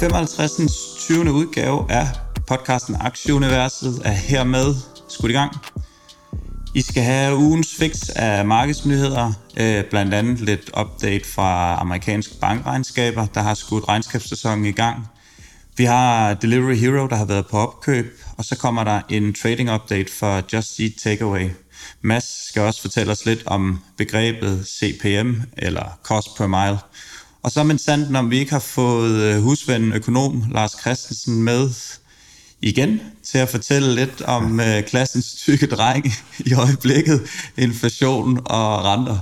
55. 20. udgave af podcasten Aktieuniverset er hermed skudt i gang. I skal have ugens fix af markedsnyheder, øh, blandt andet lidt update fra amerikanske bankregnskaber, der har skudt regnskabssæsonen i gang. Vi har Delivery Hero, der har været på opkøb, og så kommer der en trading update for Just Eat Takeaway. Mads skal også fortælle os lidt om begrebet CPM, eller Cost Per Mile. Og så men sandt, om vi ikke har fået øh, husvennen økonom Lars Christensen med igen til at fortælle lidt om uh, klassens tykke dreng i øjeblikket, inflation og renter.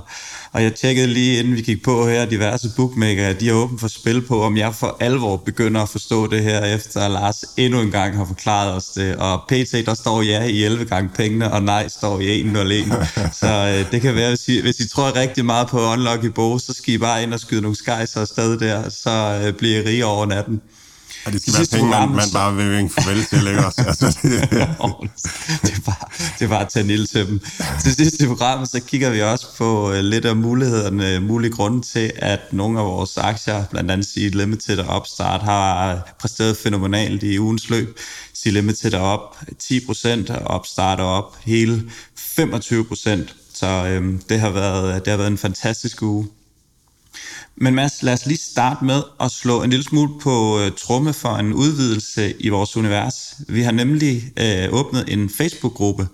Og jeg tjekkede lige inden vi gik på her, diverse bookmaker, de er åbent for spil på, om jeg for alvor begynder at forstå det her, efter Lars endnu en gang har forklaret os det. Og PT, der står ja i 11 gange pengene, og nej står i 1 0 1. Så uh, det kan være, hvis I, hvis I tror rigtig meget på Unlock i Bo, så skal I bare ind og skyde nogle skejser afsted der, så uh, bliver I rige over natten. Og det skal være penge, man, man bare vil vinke farvel til, ikke også? Altså, det, det, er bare, det er bare at tage lille til dem. Til sidst i programmet, så kigger vi også på uh, lidt af mulighederne, mulige grunde til, at nogle af vores aktier, blandt andet Seed Limited og Upstart, har præsteret fænomenalt i ugens løb. Seed Limited er op 10%, og Upstart er op hele 25%. Så øhm, det, har været, det har været en fantastisk uge. Men Mads, lad os lige starte med at slå en lille smule på uh, tromme for en udvidelse i vores univers. Vi har nemlig uh, åbnet en Facebook-gruppe,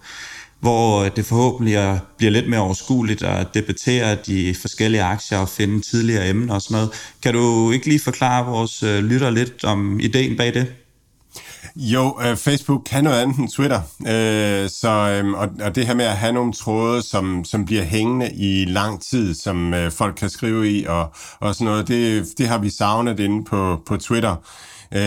hvor øh, det forhåbentlig bliver lidt mere overskueligt at debattere de forskellige aktier og finde tidligere emner og sådan noget. Kan du ikke lige forklare vores uh, lytter lidt om ideen bag det? Jo, uh, Facebook kan noget andet end Twitter, uh, så, um, og, og det her med at have nogle tråde, som, som bliver hængende i lang tid, som øh, folk kan skrive i og, og sådan noget, det, det har vi savnet inde på, på Twitter. Uh,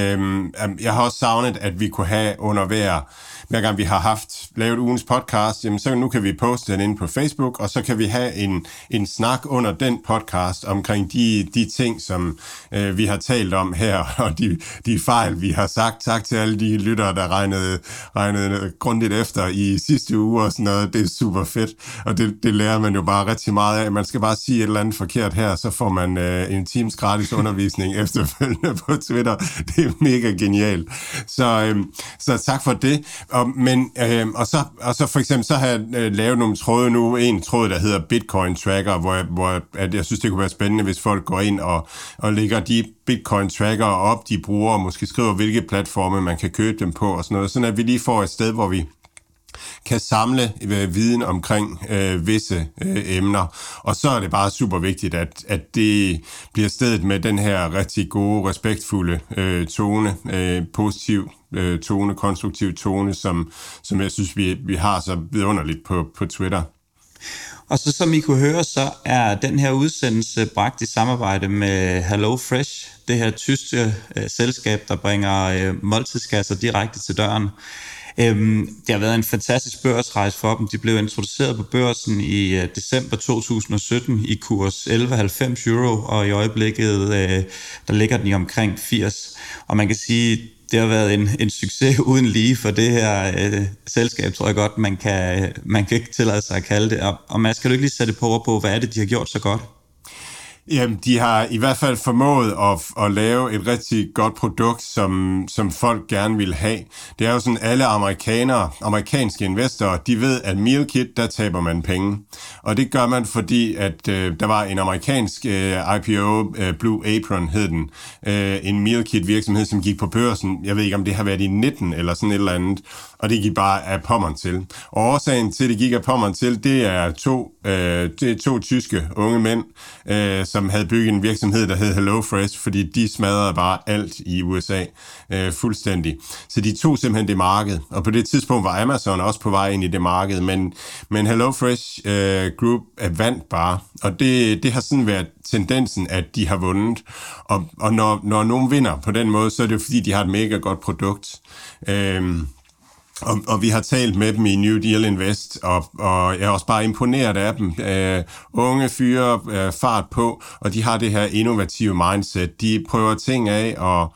jeg har også savnet, at vi kunne have under hver hver gang vi har haft lavet ugens podcast, jamen så nu kan vi poste den ind på Facebook, og så kan vi have en, en snak under den podcast omkring de, de ting, som øh, vi har talt om her, og de, de fejl, vi har sagt. Tak til alle de lyttere, der regnede, regnede grundigt efter i sidste uge og sådan noget. Det er super fedt, og det, det lærer man jo bare rigtig meget af. Man skal bare sige et eller andet forkert her, så får man øh, en times gratis undervisning efterfølgende på Twitter. Det er mega genialt. Så, øh, så tak for det. Og, men, øh, og, så, og så for eksempel, så har jeg øh, lavet nogle tråde nu, en tråd, der hedder Bitcoin Tracker, hvor, hvor at jeg synes, det kunne være spændende, hvis folk går ind og, og lægger de Bitcoin Tracker op, de bruger, og måske skriver, hvilke platforme man kan købe dem på, og sådan noget, sådan at vi lige får et sted, hvor vi kan samle øh, viden omkring øh, visse øh, emner. Og så er det bare super vigtigt, at, at det bliver stedet med den her rigtig gode, respektfulde øh, tone, øh, positiv øh, tone, konstruktiv tone, som, som jeg synes, vi, vi har så vidunderligt på, på Twitter. Og så som I kunne høre, så er den her udsendelse bragt i samarbejde med Hello Fresh, det her tyske øh, selskab, der bringer øh, måltidskasser direkte til døren. Øhm, det har været en fantastisk børsrejse for dem. De blev introduceret på børsen i øh, december 2017 i kurs 11,90 euro, og i øjeblikket øh, der ligger den i omkring 80. Og man kan sige, det har været en, en succes uden lige for det her øh, selskab, tror jeg godt, man kan, man kan ikke tillade sig at kalde det. Og, og man skal du ikke lige sætte på på, hvad er det, de har gjort så godt? Jamen, de har i hvert fald formået at, at lave et rigtig godt produkt, som, som folk gerne vil have. Det er jo sådan, alle amerikanere, amerikanske investorer, de ved, at meal kit, der taber man penge. Og det gør man, fordi at øh, der var en amerikansk øh, IPO, øh, Blue Apron hed den, øh, en meal kit virksomhed, som gik på børsen. Jeg ved ikke, om det har været i 19 eller sådan et eller andet og det gik bare af pommeren til. Og årsagen til, at det gik af pommeren til, det er to, øh, det er to tyske unge mænd, øh, som havde bygget en virksomhed, der hed HelloFresh, fordi de smadrede bare alt i USA øh, fuldstændig. Så de tog simpelthen det marked, og på det tidspunkt var Amazon også på vej ind i det marked, men, men HelloFresh øh, Group vandt bare, og det, det har sådan været tendensen, at de har vundet. Og, og når, når nogen vinder på den måde, så er det fordi, de har et mega godt produkt. Øh, og, og vi har talt med dem i New Deal Invest, og, og jeg er også bare imponeret af dem. Uh, unge fyre, uh, fart på, og de har det her innovative mindset. De prøver ting af og,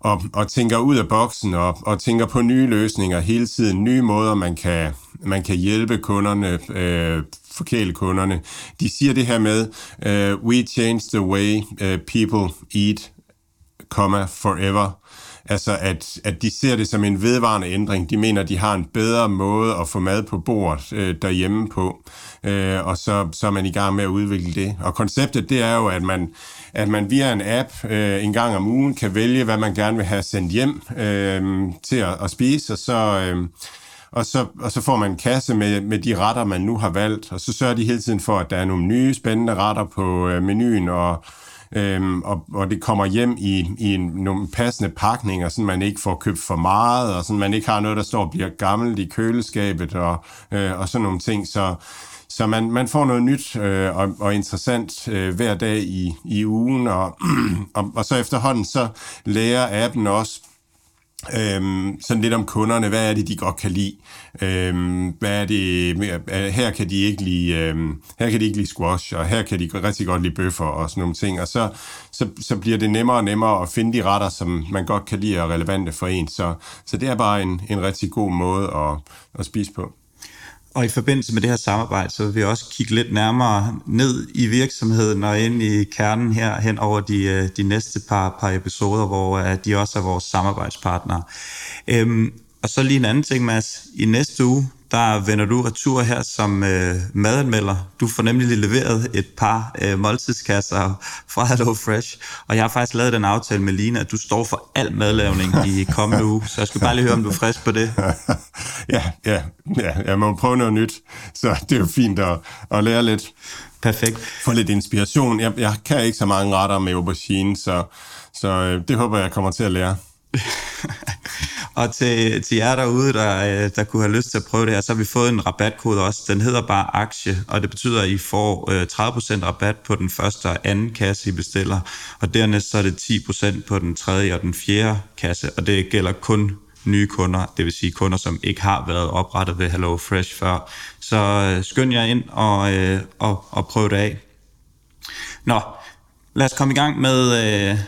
og, og tænker ud af boksen og, og tænker på nye løsninger hele tiden. Nye måder, man kan, man kan hjælpe kunderne, uh, forkæle kunderne. De siger det her med, uh, we change the way uh, people eat, comma, forever. Altså, at, at de ser det som en vedvarende ændring. De mener, de har en bedre måde at få mad på bordet øh, derhjemme på, øh, og så, så er man i gang med at udvikle det. Og konceptet, det er jo, at man, at man via en app øh, en gang om ugen kan vælge, hvad man gerne vil have sendt hjem øh, til at, at spise, og så... Øh, og så, og så får man en kasse med, med de retter, man nu har valgt, og så sørger de hele tiden for, at der er nogle nye spændende retter på øh, menuen, og, øhm, og, og det kommer hjem i, i nogle passende pakninger, så man ikke får købt for meget, og så man ikke har noget, der står og bliver gammelt i køleskabet, og, øh, og sådan nogle ting. Så, så man, man får noget nyt øh, og, og interessant øh, hver dag i, i ugen, og, og, og så efterhånden så lærer appen også Øhm, sådan lidt om kunderne, hvad er det, de godt kan lide? Øhm, hvad er det, øh, her kan de ikke lide, øhm, her kan de ikke lide squash, og her kan de rigtig godt lide bøffer og sådan nogle ting, og så, så, så bliver det nemmere og nemmere at finde de retter, som man godt kan lide og relevante for en, så, så det er bare en, en rigtig god måde at, at spise på. Og i forbindelse med det her samarbejde, så vil vi også kigge lidt nærmere ned i virksomheden og ind i kernen her hen over de, øh, de næste par, par episoder, hvor øh, de også er vores samarbejdspartnere. Øhm, og så lige en anden ting, Mads. I næste uge, der vender du retur her som øh, madanmelder. Du får nemlig leveret et par øh, måltidskasser fra Hello Fresh, og jeg har faktisk lavet den aftale med Lina, at du står for al madlavning i kommende uge, så jeg skal bare lige høre, om du er frisk på det. ja, ja, ja, jeg må prøve noget nyt, så det er jo fint at, at lære lidt. Perfekt. Få lidt inspiration. Jeg, jeg kan ikke så mange retter med aubergine, så, så øh, det håber jeg kommer til at lære og til, til jer derude, der, øh, der kunne have lyst til at prøve det her, så har vi fået en rabatkode også. Den hedder bare aktie, og det betyder, at I får øh, 30% rabat på den første og anden kasse, I bestiller. Og dernæst så er det 10% på den tredje og den fjerde kasse, og det gælder kun nye kunder, det vil sige kunder, som ikke har været oprettet ved Hello Fresh før. Så øh, skynd jer ind og, og, og prøv det af. Nå, lad os komme i gang med,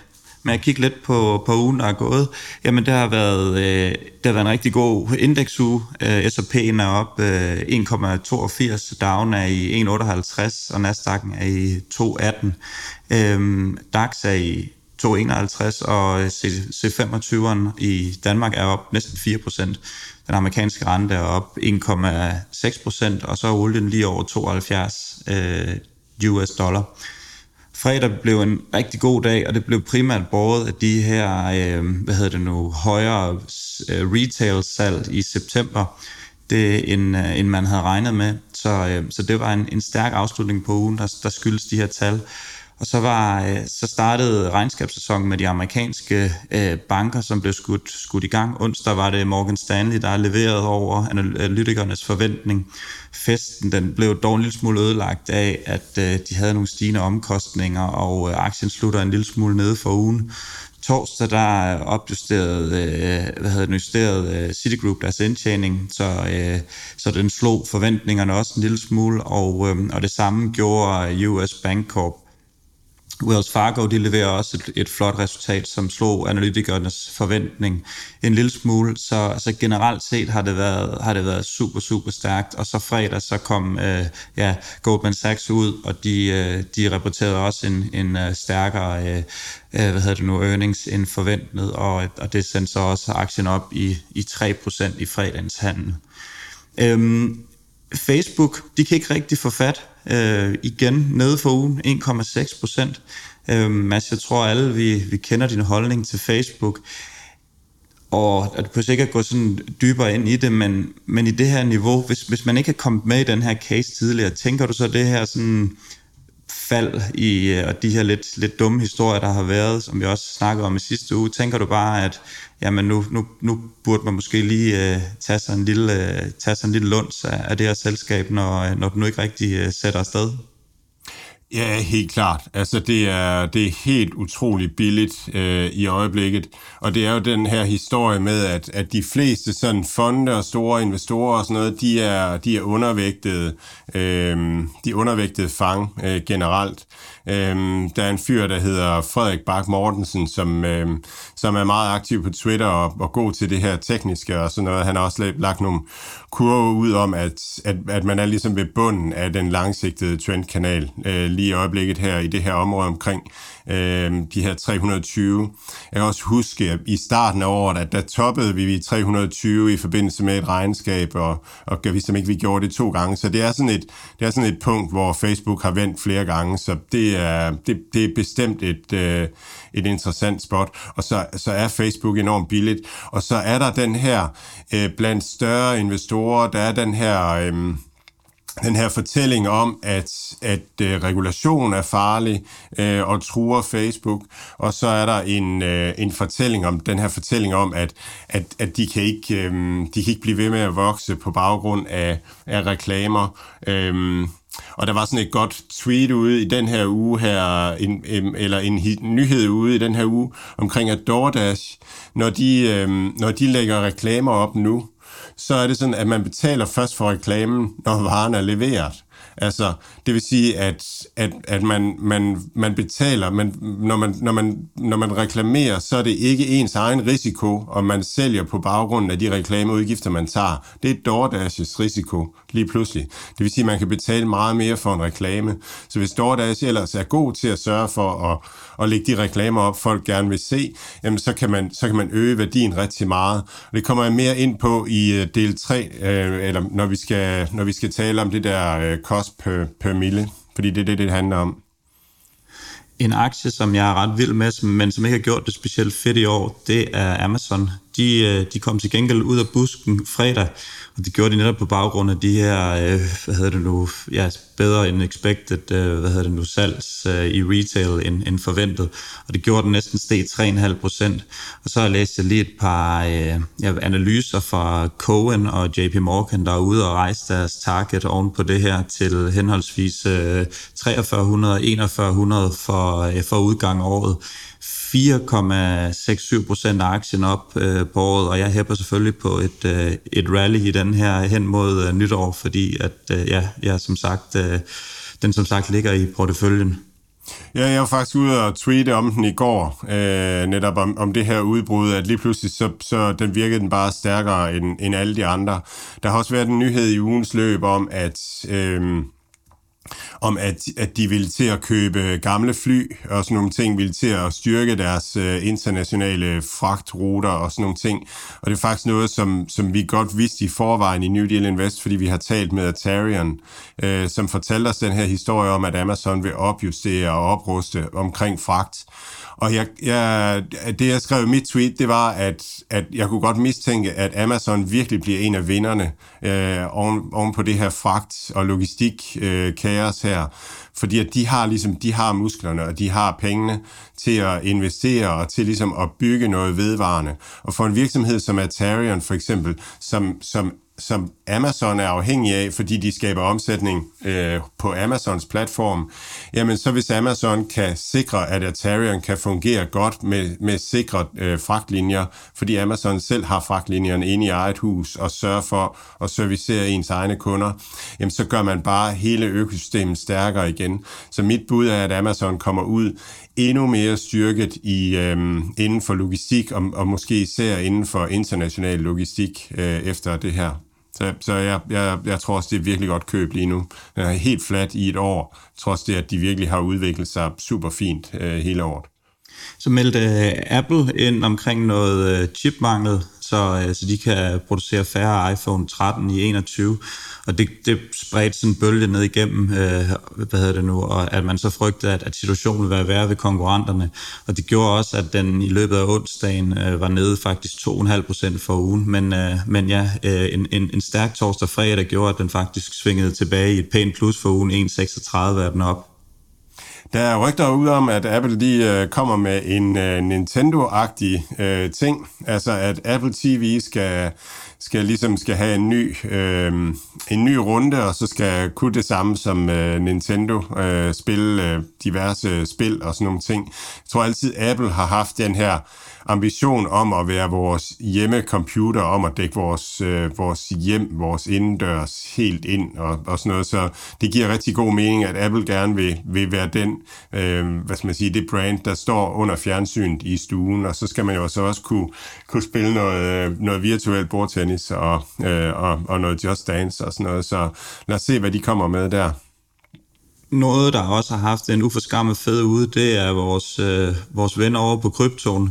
med at kigge lidt på, på ugen, der er gået, jamen det har været, øh, det har været en rigtig god indeksuge. Øh, S&P'en er op øh, 1,82, Down er i 1,58, og Nasdaq'en er i 2,18. Øh, DAX er i 2,51, og øh, C25'eren i Danmark er op næsten 4%. Den amerikanske rente er op 1,6%, og så er olien lige over 72 øh, US dollar. Fredag blev en rigtig god dag, og det blev primært båret af de her, øh, hvad hedder det nu, højere øh, retail-salg i september, det end, øh, end man havde regnet med. Så, øh, så det var en, en stærk afslutning på ugen, der, der skyldes de her tal. Og så, var, øh, så startede regnskabssæsonen med de amerikanske øh, banker, som blev skudt, skudt i gang. Onsdag var det Morgan Stanley, der leverede over analytikernes forventning. Festen den blev dog en lille smule ødelagt af, at øh, de havde nogle stigende omkostninger, og øh, aktien slutter en lille smule nede for ugen. Torsdag der opjusterede, øh, hvad hedder den, justerede øh, Citigroup deres indtjening, så, øh, så den slog forventningerne også en lille smule, og, øh, og det samme gjorde øh, US Bank Corp. Wells Fargo de leverer også et, et flot resultat, som slog analytikernes forventning en lille smule. Så, så generelt set har det, været, har det været super, super stærkt. Og så fredag så kom øh, ja, Goldman Sachs ud, og de, øh, de rapporterede også en, en uh, stærkere øh, øh, hvad hedder det nu, earnings end forventet, og, og det sendte så også aktien op i, i 3% i fredagens handel. Øhm, Facebook, de kan ikke rigtig få fat øh, igen nede for ugen, 1,6 procent. Øh, Mads, jeg tror alle, vi, vi kender din holdning til Facebook, og at du ikke at gå sådan dybere ind i det, men, men i det her niveau, hvis, hvis man ikke er kommet med i den her case tidligere, tænker du så det her sådan, fald i, øh, og de her lidt, lidt dumme historier, der har været, som vi også snakkede om i sidste uge, tænker du bare, at jamen nu, nu, nu burde man måske lige uh, tage, sig en lille, uh, tage sig en lille lunds af, af det her selskab, når, når du nu ikke rigtig uh, sætter afsted? Ja, helt klart. Altså, det er, det er helt utroligt billigt øh, i øjeblikket. Og det er jo den her historie med, at, at de fleste sådan fonde og store investorer og sådan noget, de er, de er undervægtede, øh, de er undervægtede fang øh, generelt. Øh, der er en fyr, der hedder Frederik Bak Mortensen, som, øh, som er meget aktiv på Twitter og, og god til det her tekniske og sådan noget. Han har også lagt nogle kurve ud om, at, at, at man er ligesom ved bunden af den langsigtede trendkanal øh, lige i øjeblikket her i det her område omkring øh, de her 320. Jeg kan også huske, at i starten af året, at der toppede vi 320 i forbindelse med et regnskab, og, og vi som ikke vi gjorde det to gange. Så det er, sådan et, det er sådan et punkt, hvor Facebook har vendt flere gange, så det er, det, det er bestemt et, øh, et interessant spot. Og så, så er Facebook enormt billigt. Og så er der den her, øh, blandt større investorer, der er den her... Øh, den her fortælling om, at, at øh, regulation er farlig øh, og truer Facebook, og så er der en, øh, en fortælling om den her fortælling om, at, at, at de, kan ikke, øh, de kan ikke blive ved med at vokse på baggrund af, af reklamer. Øh, og der var sådan et godt tweet ude i den her uge her, en, eller en nyhed ude i den her uge, omkring at DoorDash, når de, øh, når de lægger reklamer op nu, så er det sådan, at man betaler først for reklamen, når varen er leveret. Altså, det vil sige, at, at, at man, man, man betaler, man, når, man, når, man, når man reklamerer, så er det ikke ens egen risiko, og man sælger på baggrund af de reklameudgifter, man tager. Det er DoorDash's risiko lige pludselig. Det vil sige, at man kan betale meget mere for en reklame. Så hvis DoorDash ellers er god til at sørge for at, at lægge de reklamer op, folk gerne vil se, jamen så kan man, så kan man øge værdien rigtig meget. Og det kommer jeg mere ind på i øh, del 3, øh, eller når vi, skal, når vi skal tale om det der øh, cost per, per mille, fordi det er det, det handler om. En aktie, som jeg er ret vild med, men som ikke har gjort det specielt fedt i år, det er Amazon. De, øh, de kom til gengæld ud af busken fredag og det gjorde de netop på baggrund af de her, øh, hvad hedder det nu, ja, bedre end expected, øh, hvad hedder det nu, salgs i retail end, end forventet. Og det gjorde den næsten steg 3,5 procent. Og så har jeg læst lige et par ja, analyser fra Cohen og JP Morgan, der er ude og rejse deres target oven på det her til henholdsvis 4300 og 4100 for, for udgang af året. 4,67 procent af aktien op øh, på året, og jeg hæpper selvfølgelig på et, øh, et rally i den her hen mod øh, nytår, fordi at øh, ja, jeg som sagt, øh, den som sagt ligger i porteføljen. Ja, jeg var faktisk ude og tweete om den i går, øh, netop om, om det her udbrud, at lige pludselig så, så den virkede den bare stærkere end, end alle de andre. Der har også været en nyhed i ugens løb om, at... Øh, om at, at de ville til at købe gamle fly og sådan nogle ting, ville til at styrke deres øh, internationale fragtruter og sådan nogle ting. Og det er faktisk noget, som, som vi godt vidste i forvejen i New Deal Invest, fordi vi har talt med Atarian, øh, som fortalte os den her historie om, at Amazon vil opjustere og opruste omkring fragt. Og jeg, jeg, det, jeg skrev i mit tweet, det var, at, at jeg kunne godt mistænke, at Amazon virkelig bliver en af vinderne øh, oven, oven på det her fragt- og logistik-kaos øh, her. Fordi at de har ligesom, de har musklerne, og de har pengene til at investere og til ligesom at bygge noget vedvarende. Og for en virksomhed som Atarian for eksempel, som, som som Amazon er afhængig af, fordi de skaber omsætning øh, på Amazons platform, jamen så hvis Amazon kan sikre, at Atarian kan fungere godt med, med sikre øh, fragtlinjer, fordi Amazon selv har fragtlinjerne inde i eget hus og sørger for at servicere ens egne kunder, jamen så gør man bare hele økosystemet stærkere igen. Så mit bud er, at Amazon kommer ud endnu mere styrket i øh, inden for logistik og, og måske især inden for international logistik øh, efter det her. Så, så jeg, jeg, jeg tror også, det er virkelig godt køb lige nu. Den er helt flat i et år, trods det, at de virkelig har udviklet sig super fint øh, hele året. Så meldte øh, Apple ind omkring noget øh, chipmangel, så, øh, så de kan producere færre iPhone 13 i 21. Og det, det spredte sådan en bølge ned igennem, øh, hvad hedder det nu, og at man så frygtede, at, at situationen ville være værre ved konkurrenterne. Og det gjorde også, at den i løbet af onsdagen øh, var nede faktisk 2,5 procent for ugen. Men, øh, men ja, øh, en, en, en stærk torsdag fredag, gjorde, at den faktisk svingede tilbage i et pænt plus for ugen, 1,36 er den op. Der er rygter ud om, at Apple de øh, kommer med en øh, Nintendo-agtig øh, ting. Altså, at Apple TV skal, skal ligesom skal have en ny, øh, en ny runde, og så skal kunne det samme som øh, Nintendo øh, spille øh, diverse spil og sådan nogle ting. Jeg tror altid, Apple har haft den her ambition om at være vores hjemmecomputer, om at dække vores, øh, vores hjem, vores indendørs helt ind og, og sådan noget. Så det giver rigtig god mening, at Apple gerne vil, vil være den, øh, hvad skal man sige, det brand, der står under fjernsynet i stuen, og så skal man jo så også kunne, kunne spille noget, øh, noget virtuelt bordtennis og, øh, og, og noget Just Dance og sådan noget. Så lad os se, hvad de kommer med der. Noget, der også har haft en uforskammet fed ude, det er vores, øh, vores ven over på kryptoen.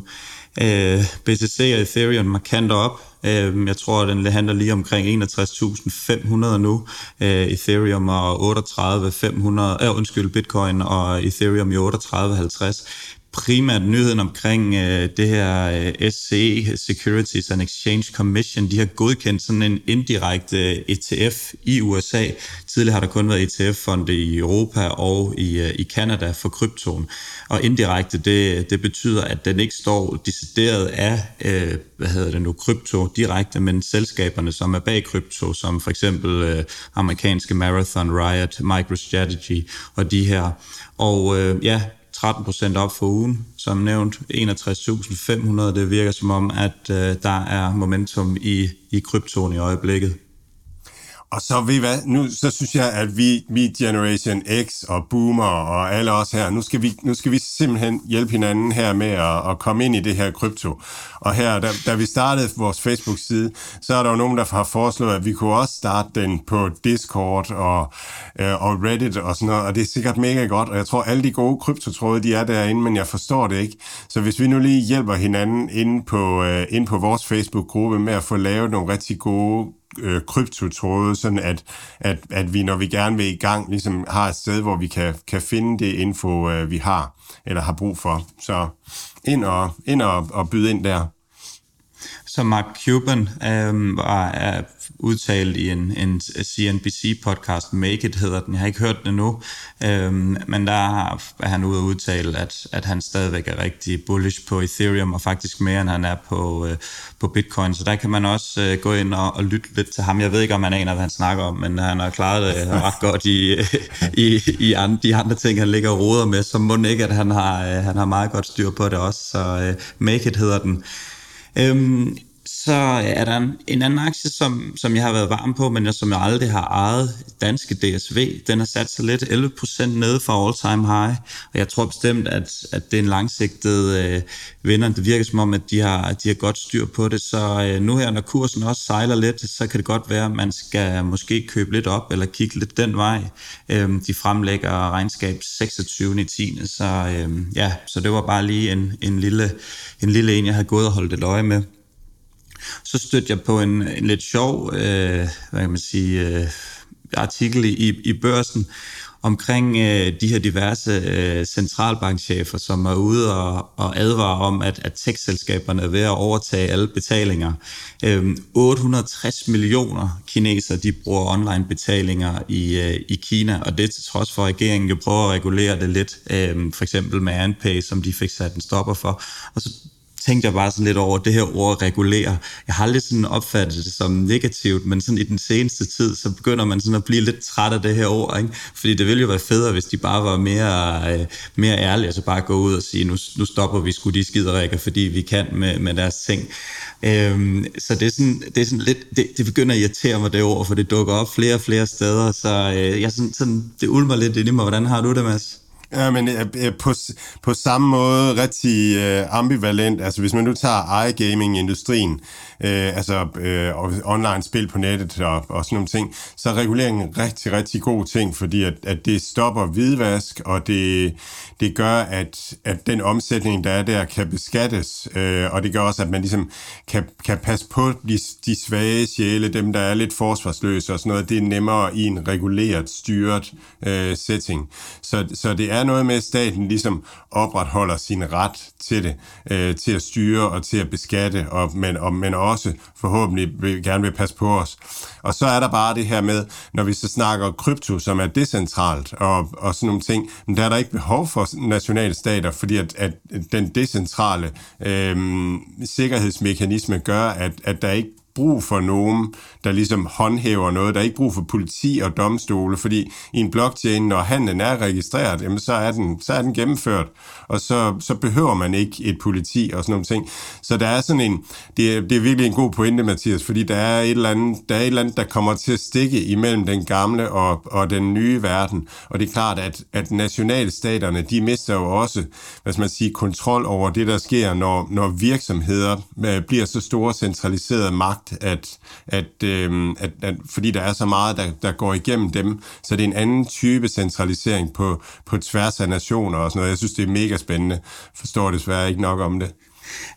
Øh, BTC og Ethereum markant op. Øh, jeg tror, den handler lige omkring 61.500 nu. Øh, Ethereum og 38.500, øh, undskyld, Bitcoin og Ethereum i 38.50 primært nyheden omkring øh, det her øh, SCE, Securities and Exchange Commission. De har godkendt sådan en indirekte øh, ETF i USA. Tidligere har der kun været ETF-fonde i Europa og i, øh, i Canada for kryptoen. Og indirekte, det, det betyder, at den ikke står decideret af, øh, hvad hedder det nu, krypto direkte, men selskaberne, som er bag krypto, som for eksempel øh, amerikanske Marathon, Riot, MicroStrategy og de her. Og øh, ja, 13 procent op for ugen, som nævnt 61.500. Det virker som om, at øh, der er momentum i, i kryptoen i øjeblikket. Og så ved hvad, nu så synes jeg, at vi, vi Generation X og Boomer og alle os her, nu skal vi, nu skal vi simpelthen hjælpe hinanden her med at, at komme ind i det her krypto. Og her, da, da vi startede vores Facebook-side, så er der jo nogen, der har foreslået, at vi kunne også starte den på Discord og, øh, og Reddit og sådan noget, og det er sikkert mega godt, og jeg tror, alle de gode kryptotråde, de er derinde, men jeg forstår det ikke. Så hvis vi nu lige hjælper hinanden inde på, øh, inde på vores Facebook-gruppe med at få lavet nogle rigtig gode øh, kryptotråde, sådan at, at, at vi, når vi gerne vil i gang, ligesom har et sted, hvor vi kan, kan finde det info, øh, vi har, eller har brug for. Så ind og, ind og, og byde ind der. Så Mark Cuban øh, var er udtalt i en, en CNBC-podcast, Make It hedder den, jeg har ikke hørt den endnu, øhm, men der er han ude at udtale, at, at han stadigvæk er rigtig bullish på Ethereum, og faktisk mere end han er på, øh, på Bitcoin, så der kan man også øh, gå ind og, og lytte lidt til ham. Jeg ved ikke, om han aner, hvad han snakker om, men han har klaret det øh, ret godt i, i, i andre, de andre ting, han ligger og roder med, så må ikke, at han har, øh, han har meget godt styr på det også, så øh, Make It hedder den. Øhm, så er der en, en anden aktie, som, som jeg har været varm på, men jeg, som jeg aldrig har ejet, danske DSV. Den har sat sig lidt 11% nede fra all time high, og jeg tror bestemt, at, at det er en langsigtet øh, vinder. Det virker som om, at de har, de har godt styr på det, så øh, nu her, når kursen også sejler lidt, så kan det godt være, at man skal måske købe lidt op, eller kigge lidt den vej. Øh, de fremlægger regnskab 26. i 10. Så øh, ja, så det var bare lige en, en, lille, en lille en, jeg har gået og holdt et øje med. Så stødte jeg på en, en lidt sjov, øh, hvad kan man sige, øh, artikel i, i børsen omkring øh, de her diverse øh, centralbankchefer, som er ude og, og advare om, at, at tech-selskaberne er ved at overtage alle betalinger. Øh, 860 millioner kinesere, de bruger online betalinger i, øh, i Kina, og det til trods for, at regeringen jo prøver at regulere det lidt, øh, for eksempel med Anpay, som de fik sat en stopper for. Og så tænkte jeg bare sådan lidt over det her ord regulere. Jeg har lidt sådan opfattet det som negativt, men sådan i den seneste tid, så begynder man sådan at blive lidt træt af det her ord, ikke? Fordi det ville jo være federe, hvis de bare var mere, øh, mere ærlige, altså bare gå ud og sige, nu, nu stopper vi sgu de skiderikker, fordi vi kan med, med deres ting. Øhm, så det er sådan, det er sådan lidt, det, det begynder at irritere mig det ord, for det dukker op flere og flere steder, så øh, jeg sådan, sådan, det ulmer lidt ind i mig. Hvordan har du det, Mads? Ja, men øh, øh på, på samme måde rigtig øh, ambivalent. Altså hvis man nu tager iGaming-industrien, øh, altså øh, online spil på nettet og, og sådan nogle ting, så er reguleringen en rigtig, rigtig god ting, fordi at, at det stopper hvidvask, og det, det gør, at, at den omsætning, der er der, kan beskattes, øh, og det gør også, at man ligesom kan, kan passe på de, de svage sjæle, dem der er lidt forsvarsløse og sådan noget, det er nemmere i en reguleret, styret øh, setting. Så, så det er er noget med, at staten ligesom opretholder sin ret til det, øh, til at styre og til at beskatte, og, men, og, men også forhåbentlig vil, gerne vil passe på os. Og så er der bare det her med, når vi så snakker krypto, som er decentralt og, og sådan nogle ting, men der er der ikke behov for nationale stater, fordi at, at den decentrale øh, sikkerhedsmekanisme gør, at, at der ikke brug for nogen, der ligesom håndhæver noget. Der er ikke brug for politi og domstole, fordi i en blockchain, når handlen er registreret, jamen så er den, så er den gennemført, og så, så behøver man ikke et politi og sådan nogle ting. Så der er sådan en, det er, det er virkelig en god pointe, Mathias, fordi der er et eller andet, der, er et eller andet, der kommer til at stikke imellem den gamle og, og den nye verden. Og det er klart, at, at nationalstaterne, de mister jo også, hvad skal man sige, kontrol over det, der sker, når, når virksomheder øh, bliver så store centraliseret magt, at, at, øh, at, at fordi der er så meget, der, der går igennem dem, så det er en anden type centralisering på, på tværs af nationer og sådan noget. Jeg synes, det er mega spændende. Forstår desværre ikke nok om det.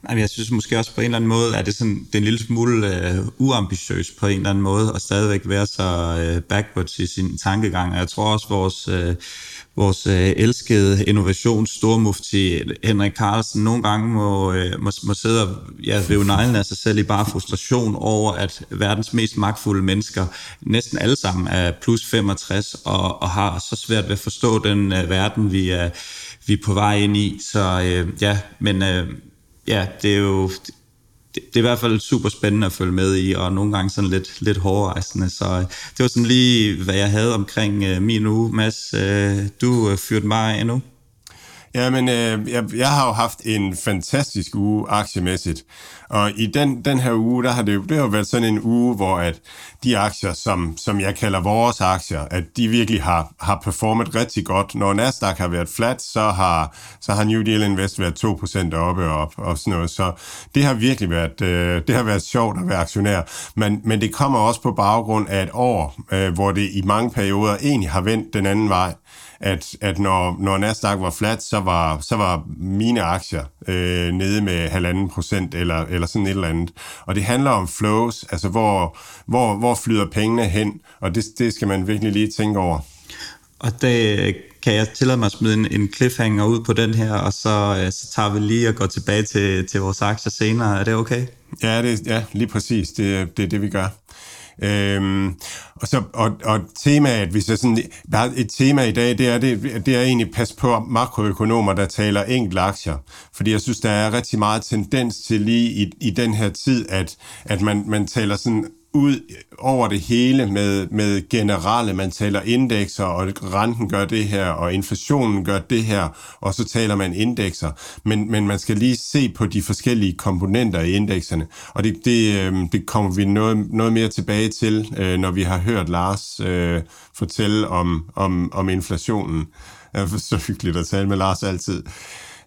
Nej, jeg synes måske også på en eller anden måde, at det, sådan, det er en lille smule øh, uambitiøs på en eller anden måde, og stadigvæk være så øh, backwards i sin tankegang. Jeg tror også, vores... øh, vores øh, elskede innovations stormufti Henrik Carlsen nogle gange må, øh, må, må sidde og ja, rive neglen af sig selv i bare frustration over, at verdens mest magtfulde mennesker, næsten alle sammen er plus 65 og, og har så svært ved at forstå den øh, verden, vi er, vi er på vej ind i. Så øh, ja, men øh, ja, det er jo det, det er i hvert fald super spændende at følge med i, og nogle gange sådan lidt, lidt hårdrejsende. Så øh, det var sådan lige, hvad jeg havde omkring øh, min uge. Mads, øh, du øh, fyrte mig endnu. Ja, men øh, jeg, jeg har jo haft en fantastisk uge aktiemæssigt, og i den, den her uge, der har det, det har været sådan en uge, hvor at de aktier, som, som jeg kalder vores aktier, at de virkelig har, har performet rigtig godt. Når Nasdaq har været flat, så har, så har New Deal Invest været 2% oppe og op og sådan noget. Så det har virkelig været, øh, det har været sjovt at være aktionær. Men, men det kommer også på baggrund af et år, øh, hvor det i mange perioder egentlig har vendt den anden vej at, at når, når Nasdaq var flat, så var, så var mine aktier øh, nede med halvanden procent eller, eller sådan et eller andet. Og det handler om flows, altså hvor, hvor, hvor flyder pengene hen, og det, det skal man virkelig lige tænke over. Og det kan jeg tillade mig at smide en, en cliffhanger ud på den her, og så, øh, så tager vi lige og går tilbage til, til vores aktier senere. Er det okay? Ja, det, ja lige præcis. Det, det er det, vi gør. Øhm, og, så, og, og temaet, hvis jeg sådan, bare et tema i dag, det er, det, det er egentlig pas på makroøkonomer, der taler enkelt aktier. Fordi jeg synes, der er rigtig meget tendens til lige i, i den her tid, at, at man, man taler sådan ud over det hele med, med generelle, man taler indekser, og renten gør det her, og inflationen gør det her, og så taler man indekser. Men, men man skal lige se på de forskellige komponenter i indekserne, og det, det, øhm, det kommer vi noget, noget mere tilbage til, øh, når vi har hørt Lars øh, fortælle om, om, om inflationen. Det er så hyggeligt at tale med Lars altid.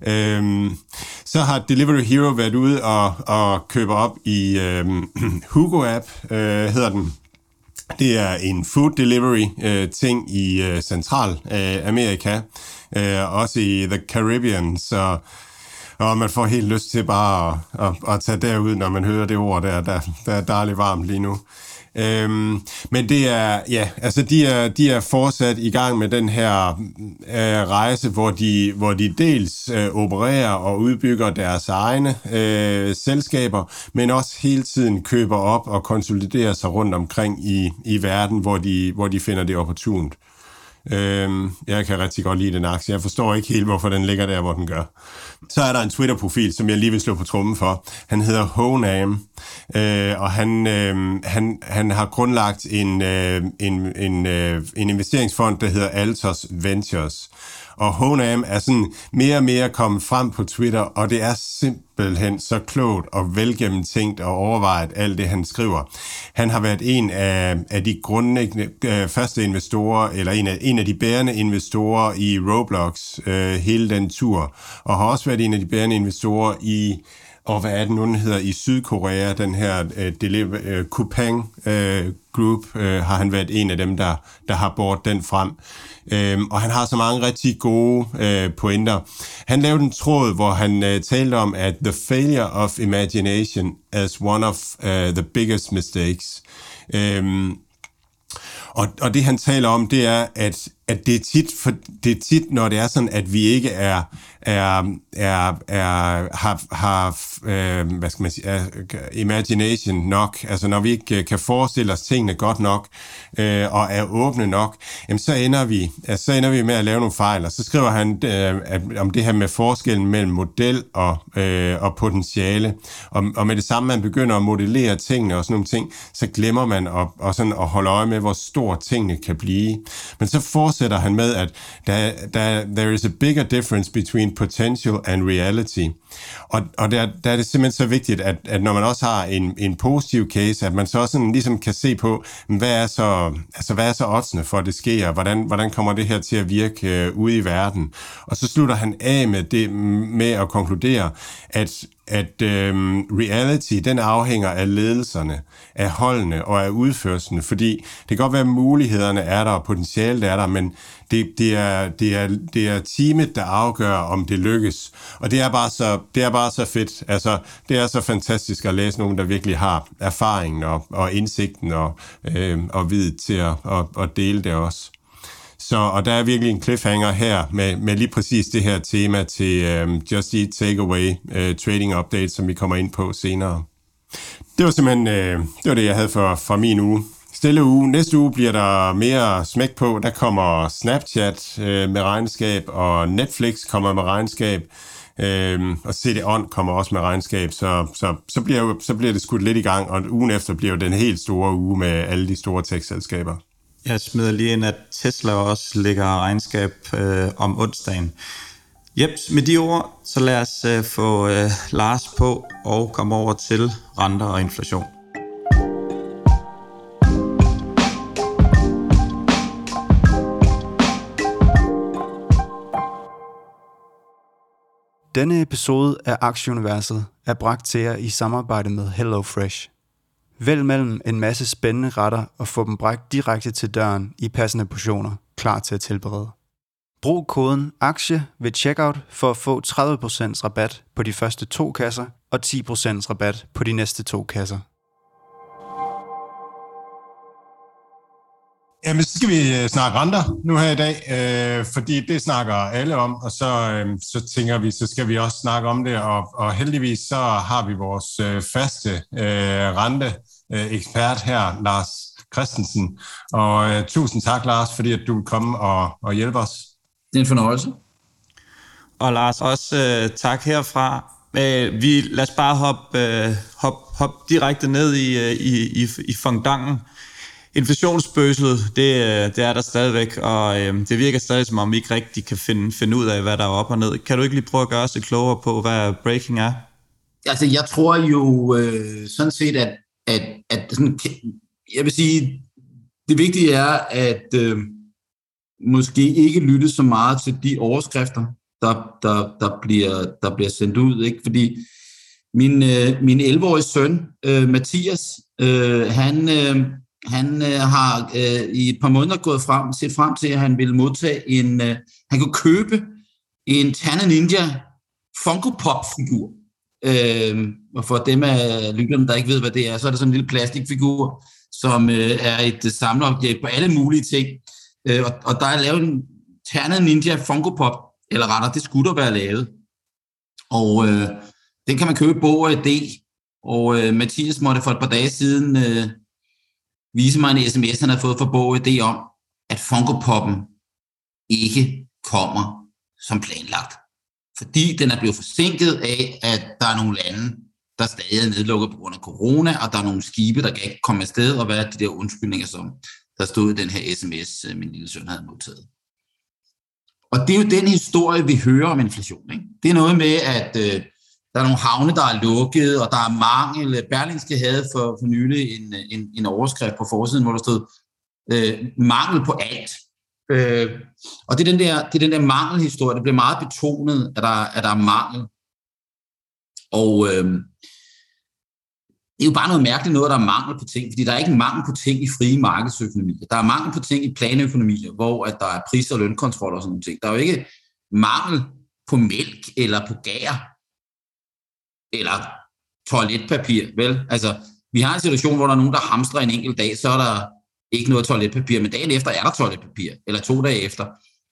Øhm, så har Delivery Hero været ude og, og købe op i øhm, Hugo-app, øh, hedder den. Det er en food delivery øh, ting i øh, Central øh, Amerika, øh, også i The Caribbean, så og man får helt lyst til bare at, at, at tage derud, når man hører det ord der, der, der er dejligt varmt lige nu. Øhm, men det er, ja, altså de er, de er fortsat i gang med den her øh, rejse, hvor de, hvor de dels øh, opererer og udbygger deres egne øh, selskaber, men også hele tiden køber op og konsoliderer sig rundt omkring i, i verden, hvor de, hvor de finder det opportunt. Øhm, jeg kan rigtig godt lide den aktie. Jeg forstår ikke helt, hvorfor den ligger der, hvor den gør. Så er der en Twitter-profil, som jeg lige vil slå på trummen for. Han hedder Honam, øh, og han, øh, han, han har grundlagt en, øh, en, en, øh, en investeringsfond, der hedder Altos Ventures. Og Honam er sådan mere og mere kommet frem på Twitter, og det er simpelthen så klogt og velgennemtænkt og overvejet alt det, han skriver. Han har været en af, af de grundlæggende øh, første investorer, eller en af, en af de bærende investorer i Roblox øh, hele den tur, og har også været en af de bærende investorer i og hvad er det nu, den hedder, i Sydkorea, den her øh, uh, Deliv, uh, øh, Kupang uh, Group, uh, har han været en af dem, der, der har båret den frem. Uh, og han har så mange rigtig gode uh, pointer. Han lavede en tråd, hvor han uh, talte om, at the failure of imagination is one of uh, the biggest mistakes. Um, og, og det han taler om, det er, at at det er tit, for det er tit, når det er sådan, at vi ikke er, er, er, er har, har øh, hvad skal man sige, er, imagination nok, altså når vi ikke øh, kan forestille os tingene godt nok, øh, og er åbne nok, jamen så ender vi, altså, så ender vi med at lave nogle fejl, og så skriver han øh, at, om det her med forskellen mellem model og, øh, og potentiale, og, og med det samme, man begynder at modellere tingene og sådan nogle ting, så glemmer man at, og sådan at holde øje med, hvor stor tingene kan blive. Men så fortsætter han med, at der, der, there is a bigger difference between potential and reality. Og, og der, der er det simpelthen så vigtigt, at, at når man også har en, en positiv case, at man så også sådan ligesom kan se på, hvad er så, altså, hvad er så oddsene for, at det sker? Hvordan, hvordan kommer det her til at virke øh, ude i verden? Og så slutter han af med, det, med at konkludere, at at øhm, reality, den afhænger af ledelserne, af holdene og af udførelsen, fordi det kan godt være, at mulighederne er der, og potentialet er der, men det, det, er, det, er, det er teamet, der afgør, om det lykkes. Og det er bare så, det er bare så fedt. Altså, det er så fantastisk at læse nogen, der virkelig har erfaringen og, og indsigten og, øh, og videt til at, og, og dele det også. Så, og der er virkelig en cliffhanger her med, med lige præcis det her tema til øh, Just Eat Takeaway øh, Trading Update, som vi kommer ind på senere. Det var simpelthen øh, det, var det, jeg havde for, for min uge. Stille uge. Næste uge bliver der mere smæk på. Der kommer Snapchat øh, med regnskab, og Netflix kommer med regnskab. Øhm, og CD-ON kommer også med regnskab, så, så, så, bliver, så bliver det skudt lidt i gang, og ugen efter bliver jo den helt store uge med alle de store tech-selskaber. Jeg smider lige ind, at Tesla også lægger regnskab øh, om onsdagen. Jep, med de ord, så lad os øh, få øh, Lars på og komme over til renter og inflation. Denne episode af Aktieuniverset er bragt til jer i samarbejde med HelloFresh. Vælg mellem en masse spændende retter og få dem bragt direkte til døren i passende portioner, klar til at tilberede. Brug koden AKTIE ved checkout for at få 30% rabat på de første to kasser og 10% rabat på de næste to kasser. Jamen, så skal vi øh, snakke renter nu her i dag, øh, fordi det snakker alle om, og så, øh, så tænker vi, så skal vi også snakke om det, og, og heldigvis så har vi vores øh, faste øh, rente-ekspert her, Lars Christensen, og øh, tusind tak, Lars, fordi at du vil komme og, og hjælpe os. Det er en fornøjelse. Og Lars, også øh, tak herfra. Øh, vi, lad os bare hoppe øh, hop, hop direkte ned i, øh, i, i, i fondangen inflationsbøsset, det, øh, det er der stadigvæk, og øh, det virker stadig som om, vi ikke rigtig kan finde, finde ud af, hvad der er op og ned. Kan du ikke lige prøve at gøre os lidt klogere på, hvad breaking er? Altså, jeg tror jo øh, sådan set, at, at, at sådan, jeg vil sige, det vigtige er, at øh, måske ikke lytte så meget til de overskrifter, der, der, der, bliver, der bliver sendt ud, ikke? fordi min, øh, min 11-årige søn, øh, Mathias, øh, han, øh, han øh, har øh, i et par måneder gået frem, set frem til, at han ville modtage en, øh, han kunne købe en Tana Ninja Funko Pop-figur. Øh, og for dem af lytterne, der ikke ved, hvad det er, så er det sådan en lille plastikfigur, som øh, er et øh, samleobjekt på alle mulige ting. Øh, og, og der er lavet en Tana Ninja Funko Pop, eller rettere, det skulle der være lavet. Og øh, den kan man købe på D. Og øh, Mathias måtte for et par dage siden øh, vise mig en sms, han har fået fra Bog idé om, at Funko Pop'en ikke kommer som planlagt. Fordi den er blevet forsinket af, at der er nogle lande, der stadig er nedlukket på grund af corona, og der er nogle skibe, der kan ikke komme afsted, og hvad er de der undskyldninger, som der stod i den her sms, øh, min lille søn havde modtaget. Og det er jo den historie, vi hører om inflation. Ikke? Det er noget med, at øh, der er nogle havne, der er lukket, og der er mangel. Berlingske havde for, for nylig en, en, en overskrift på forsiden, hvor der stod øh, mangel på alt. Øh, og det er, den der, det er den der mangelhistorie, det bliver meget betonet, at der, at der er mangel. Og øh, det er jo bare noget mærkeligt noget, der er mangel på ting, fordi der er ikke mangel på ting i frie markedsøkonomier. Der er mangel på ting i planøkonomier, hvor at der er pris- og lønkontrol og sådan nogle ting. Der er jo ikke mangel på mælk eller på gær eller toiletpapir, vel? Altså, vi har en situation, hvor der er nogen, der hamstrer en enkelt dag, så er der ikke noget toiletpapir, men dagen efter er der toiletpapir, eller to dage efter.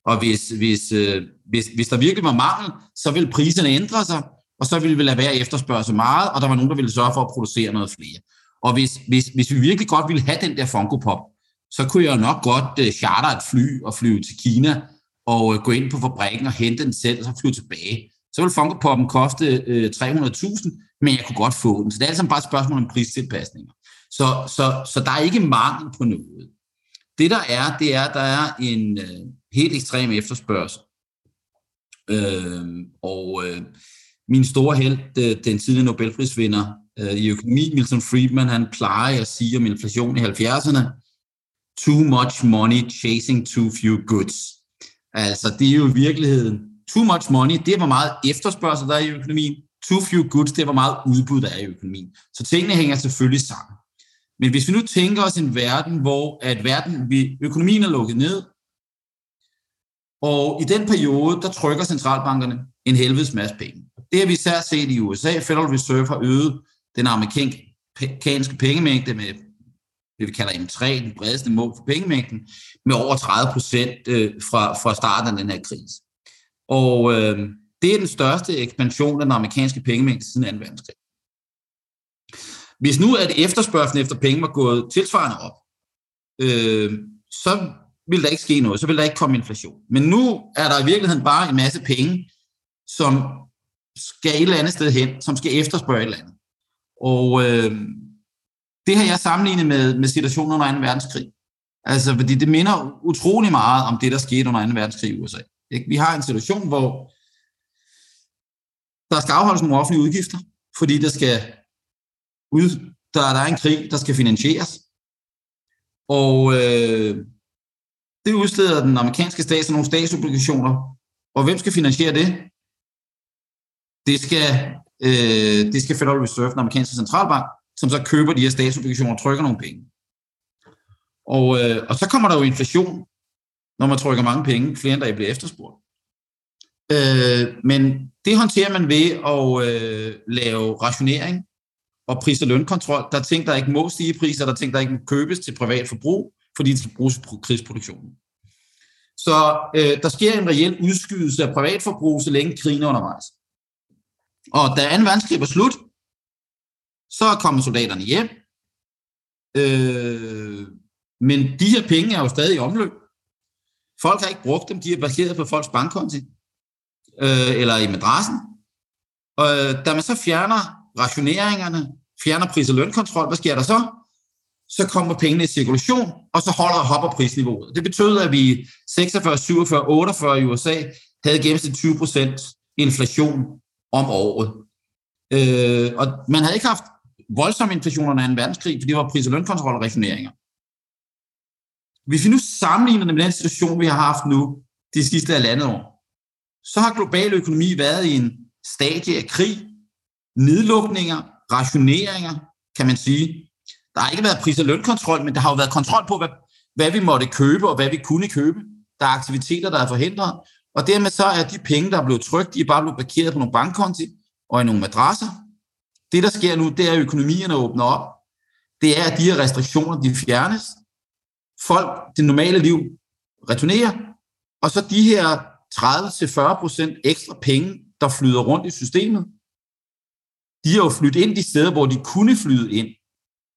Og hvis, hvis, øh, hvis, hvis der virkelig var mangel, så vil priserne ændre sig, og så ville vi lade være efterspørge så meget, og der var nogen, der ville sørge for at producere noget flere. Og hvis, hvis, hvis vi virkelig godt ville have den der Funko Pop, så kunne jeg nok godt øh, charter et fly og flyve til Kina og øh, gå ind på fabrikken og hente den selv, og så flyve tilbage. Så ville Funko Pop'en koste øh, 300.000, men jeg kunne godt få den. Så det er altså bare et spørgsmål om pristilpasninger. Så, så, så der er ikke mangel på noget. Det der er, det er, at der er en øh, helt ekstrem efterspørgsel. Øh, og øh, min store held, øh, den tidligere Nobelprisvinder øh, i økonomi, Milton Friedman, han plejer at sige om inflation i 70'erne, too much money chasing too few goods. Altså, det er jo i virkeligheden, too much money, det er, hvor meget efterspørgsel der er i økonomien, too few goods, det er, hvor meget udbud der er i økonomien. Så tingene hænger selvfølgelig sammen. Men hvis vi nu tænker os en verden, hvor at verden, vi, økonomien er lukket ned, og i den periode, der trykker centralbankerne en helvedes masse penge. Det har vi især set i USA. Federal Reserve har øget den amerikanske pengemængde med det, vi kalder M3, den bredeste mål for pengemængden, med over 30 procent øh, fra, fra starten af den her krise. Og øh, det er den største ekspansion af den amerikanske pengemængde siden 2. verdenskrig. Hvis nu at efterspørgselen efter penge var gået tilsvarende op, øh, så vil der ikke ske noget, så vil der ikke komme inflation. Men nu er der i virkeligheden bare en masse penge, som skal et eller andet sted hen, som skal efterspørge et eller andet. Og øh, det har jeg sammenlignet med, med situationen under 2. verdenskrig. Altså, fordi det minder utrolig meget om det, der skete under 2. verdenskrig i USA. Ikke? Vi har en situation, hvor der skal afholdes nogle offentlige udgifter, fordi der skal ud, der, der er en krig, der skal finansieres. Og øh, det udsteder den amerikanske stat nogle statsobligationer. Og hvem skal finansiere det? Det skal, øh, det skal Federal Reserve, den amerikanske centralbank, som så køber de her statsobligationer og trykker nogle penge. Og, øh, og så kommer der jo inflation, når man trykker mange penge, flere end der bliver efterspurgt. Øh, men det håndterer man ved at øh, lave rationering og pris- og lønkontrol. Der er ting, der ikke må stige i priser, der er ting, der ikke må købes til privat forbrug, fordi de skal bruges på krigsproduktionen. Så øh, der sker en reel udskydelse af privatforbrug, så længe krigen er undervejs. Og da 2. verdenskrig var slut, så kommer soldaterne hjem. Øh, men de her penge er jo stadig i omløb. Folk har ikke brugt dem, de er baseret på folks bankkonti, øh, eller i madrassen. Og øh, da man så fjerner rationeringerne, fjerner pris- og lønkontrol, hvad sker der så? Så kommer pengene i cirkulation, og så holder og hopper prisniveauet. Det betød, at vi 46, 47, 48 i USA havde gennemsnit 20% inflation om året. Øh, og man havde ikke haft voldsom inflation under 2. verdenskrig, fordi det var pris- og lønkontrol og rationeringer. Hvis vi nu sammenligner det med den situation, vi har haft nu, de sidste halvandet år, så har global økonomi været i en stadie af krig, nedlukninger, rationeringer, kan man sige. Der har ikke været pris- og lønkontrol, men der har jo været kontrol på, hvad, hvad vi måtte købe og hvad vi kunne købe. Der er aktiviteter, der er forhindret, og dermed så er de penge, der er blevet trygt, de er bare blevet parkeret på nogle bankkonti og i nogle madrasser, det, der sker nu, det er, at økonomierne åbner op. Det er, at de her restriktioner, de fjernes. Folk, det normale liv, returnerer. Og så de her 30-40% ekstra penge, der flyder rundt i systemet, de har jo flyttet ind de steder, hvor de kunne flyde ind.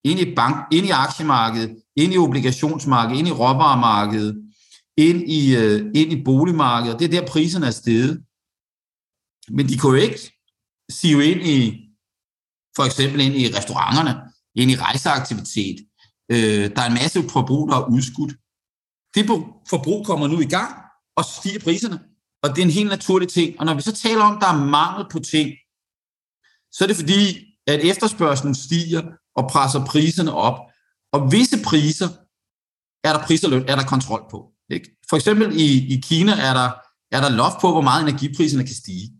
Ind i, bank, ind i aktiemarkedet, ind i obligationsmarkedet, ind i råvaremarkedet, ind i, øh, ind i boligmarkedet. Det er der, priserne er steget. Men de kunne jo ikke sige ind i for eksempel ind i restauranterne, ind i rejseaktivitet. Øh, der er en masse forbrug, der er udskudt. Det forbrug kommer nu i gang, og så stiger priserne. Og det er en helt naturlig ting. Og når vi så taler om, at der er mangel på ting, så er det fordi, at efterspørgselen stiger og presser priserne op. Og visse priser er der pris og løn, er der kontrol på. Ikke? For eksempel i, i Kina er der, er der loft på, hvor meget energipriserne kan stige.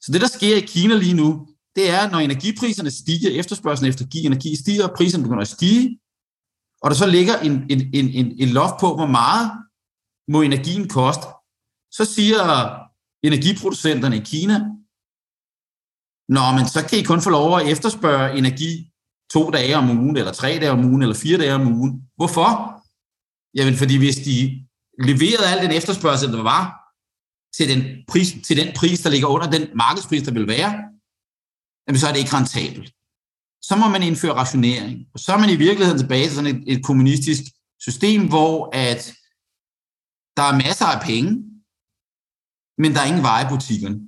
Så det, der sker i Kina lige nu, det er, når energipriserne stiger, efterspørgselen efter energi stiger, priserne begynder at stige, og der så ligger en, en, en, en, en loft på, hvor meget må energien koste, så siger energiproducenterne i Kina, Nå, men så kan I kun få lov at efterspørge energi to dage om ugen, eller tre dage om ugen, eller fire dage om ugen. Hvorfor? Jamen, fordi hvis de leverede al den efterspørgsel, der var, til den, pris, til den pris, der ligger under den markedspris, der vil være, jamen, så er det ikke rentabelt. Så må man indføre rationering. Og så er man i virkeligheden tilbage til sådan et, et kommunistisk system, hvor at der er masser af penge, men der er ingen veje i butikkerne.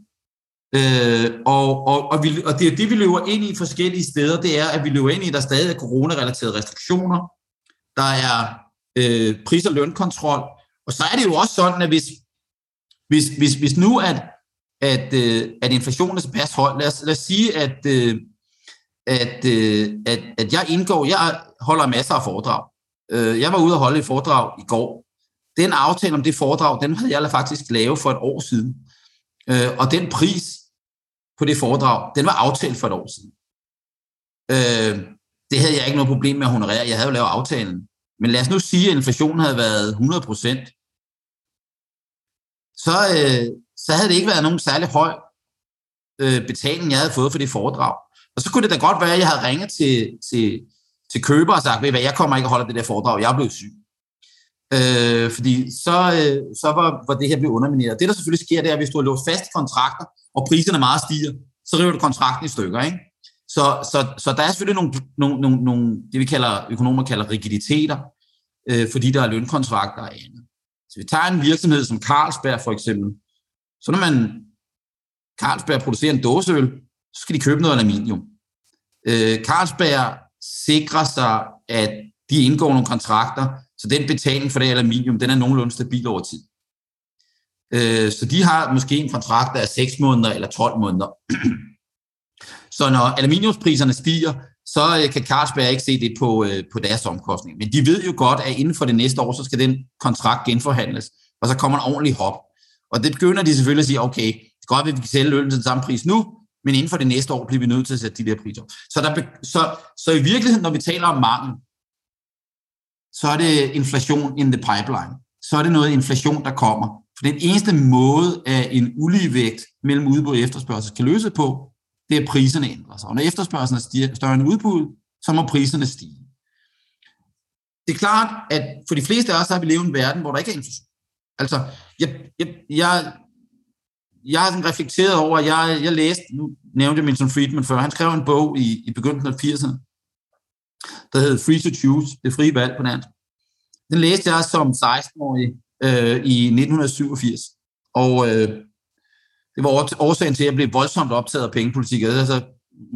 Øh, og, og, og, vi, og det er det, vi løber ind i forskellige steder, det er, at vi løber ind i, at der stadig er coronarelaterede restriktioner, der er øh, pris- og lønkontrol, og så er det jo også sådan, at hvis, hvis, hvis, hvis nu at, at, øh, at inflationen er så pas høj, lad os, lad os sige, at, øh, at, øh, at, at jeg indgår, jeg holder masser af foredrag. Øh, jeg var ude og holde et foredrag i går. Den aftale om det foredrag, den havde jeg faktisk lavet for et år siden. Øh, og den pris på det foredrag, den var aftalt for et år siden. Øh, det havde jeg ikke noget problem med at honorere. Jeg havde jo lavet aftalen. Men lad os nu sige, at inflationen havde været 100 procent. Så, øh, så havde det ikke været nogen særlig høj øh, betaling, jeg havde fået for det foredrag. Og så kunne det da godt være, at jeg havde ringet til, til, til køber og sagt, ved hvad, jeg kommer ikke og holder det der foredrag, jeg er blevet syg. Øh, fordi så, øh, så var, var det her blevet undermineret. Det, der selvfølgelig sker, det er, at hvis du har låst fast kontrakter, og priserne meget stiger, så river du kontrakten i stykker, ikke? Så, så, så der er selvfølgelig nogle, nogle, nogle, nogle det vi kalder, økonomer kalder rigiditeter, øh, fordi der er lønkontrakter og andet. Så vi tager en virksomhed som Carlsberg for eksempel, så når man Carlsberg producerer en dåseøl, så skal de købe noget aluminium. Øh, Carlsberg sikrer sig, at de indgår nogle kontrakter, så den betaling for det aluminium, den er nogenlunde stabil over tid. Øh, så de har måske en kontrakt, der er 6 måneder eller 12 måneder. så når aluminiumspriserne stiger, så øh, kan Carlsberg ikke se det på, øh, på deres omkostning. Men de ved jo godt, at inden for det næste år, så skal den kontrakt genforhandles, og så kommer en ordentlig hop. Og det begynder de selvfølgelig at sige, okay, det er godt at vi kan sælge øl til den samme pris nu, men inden for det næste år bliver vi nødt til at sætte de der priser. Så, der, så, så i virkeligheden, når vi taler om mangel, så er det inflation in the pipeline. Så er det noget inflation, der kommer. For den eneste måde, at en uligevægt mellem udbud og efterspørgsel kan løse på, det er, at priserne ændrer sig. Og når efterspørgselen er større end udbud, så må priserne stige. Det er klart, at for de fleste af os har vi levet i en verden, hvor der ikke er inflation. Altså, jeg, jeg, jeg, jeg har sådan reflekteret over, at jeg, jeg læste, nu nævnte jeg Milton Friedman før, han skrev en bog i, i begyndelsen af 80'erne, der hed Free to Choose, det frie valg på dansk. Den læste jeg som 16-årig øh, i 1987, og øh, det var årsagen til, at jeg blev voldsomt optaget af pengepolitik. Altså,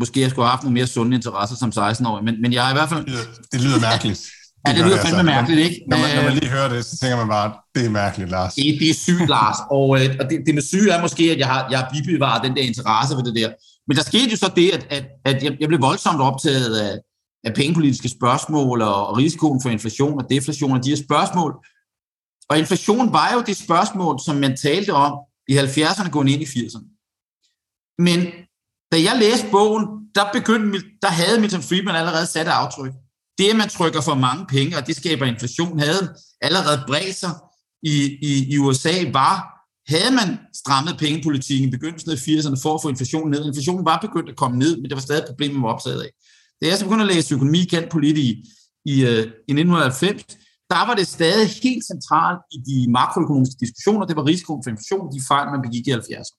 måske jeg skulle have haft nogle mere sunde interesser som 16-årig, men, men jeg er i hvert fald... Det lyder, det lyder mærkeligt. Ja, det lyder fandme mærkeligt, ikke? Når man, når man lige hører det, så tænker man bare, det er mærkeligt, Lars. Det, det er sygt, Lars. Og, øh, og det, det med syge er måske, at jeg har, jeg har bibevaret den der interesse for det der. Men der skete jo så det, at, at, at jeg, jeg blev voldsomt optaget af, af pengepolitiske spørgsmål og, og risikoen for inflation og deflation og de her spørgsmål. Og inflation var jo det spørgsmål, som man talte om i 70'erne gående ind i 80'erne. Men da jeg læste bogen, der, begyndte, der havde Milton Friedman allerede sat et aftryk det, at man trykker for mange penge, og det skaber inflation, havde allerede bredt sig i, i, i USA, var, havde man strammet pengepolitikken i begyndelsen af 80'erne for at få inflationen ned. Inflationen var begyndt at komme ned, men det var stadig et problem, man var optaget af. Da jeg så begyndte at læse økonomi kendt politik i, i, øh, i 1990, der var det stadig helt centralt i de makroøkonomiske diskussioner. Det var risikoen for inflation, de fejl, man begik i 70'erne.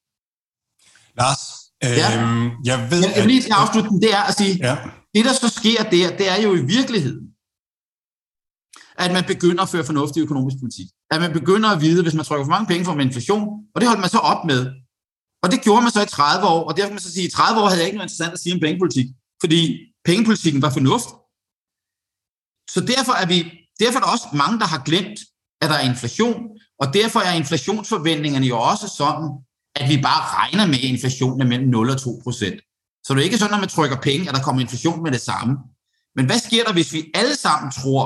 Lars, ja. øhm, jeg ved... Jeg, jeg vil lige til afslutningen, det er at sige, ja. Det, der så sker der, det er jo i virkeligheden, at man begynder at føre fornuftig økonomisk politik. At man begynder at vide, hvis man trykker for mange penge, får man inflation, og det holdt man så op med. Og det gjorde man så i 30 år, og derfor kan man så sige, at i 30 år havde jeg ikke noget interessant at sige om pengepolitik, fordi pengepolitikken var fornuft. Så derfor er, vi, derfor er der også mange, der har glemt, at der er inflation, og derfor er inflationsforventningerne jo også sådan, at vi bare regner med, at inflationen er mellem 0 og 2 procent. Så det er ikke sådan, når man trykker penge, at der kommer inflation med det samme. Men hvad sker der, hvis vi alle sammen tror,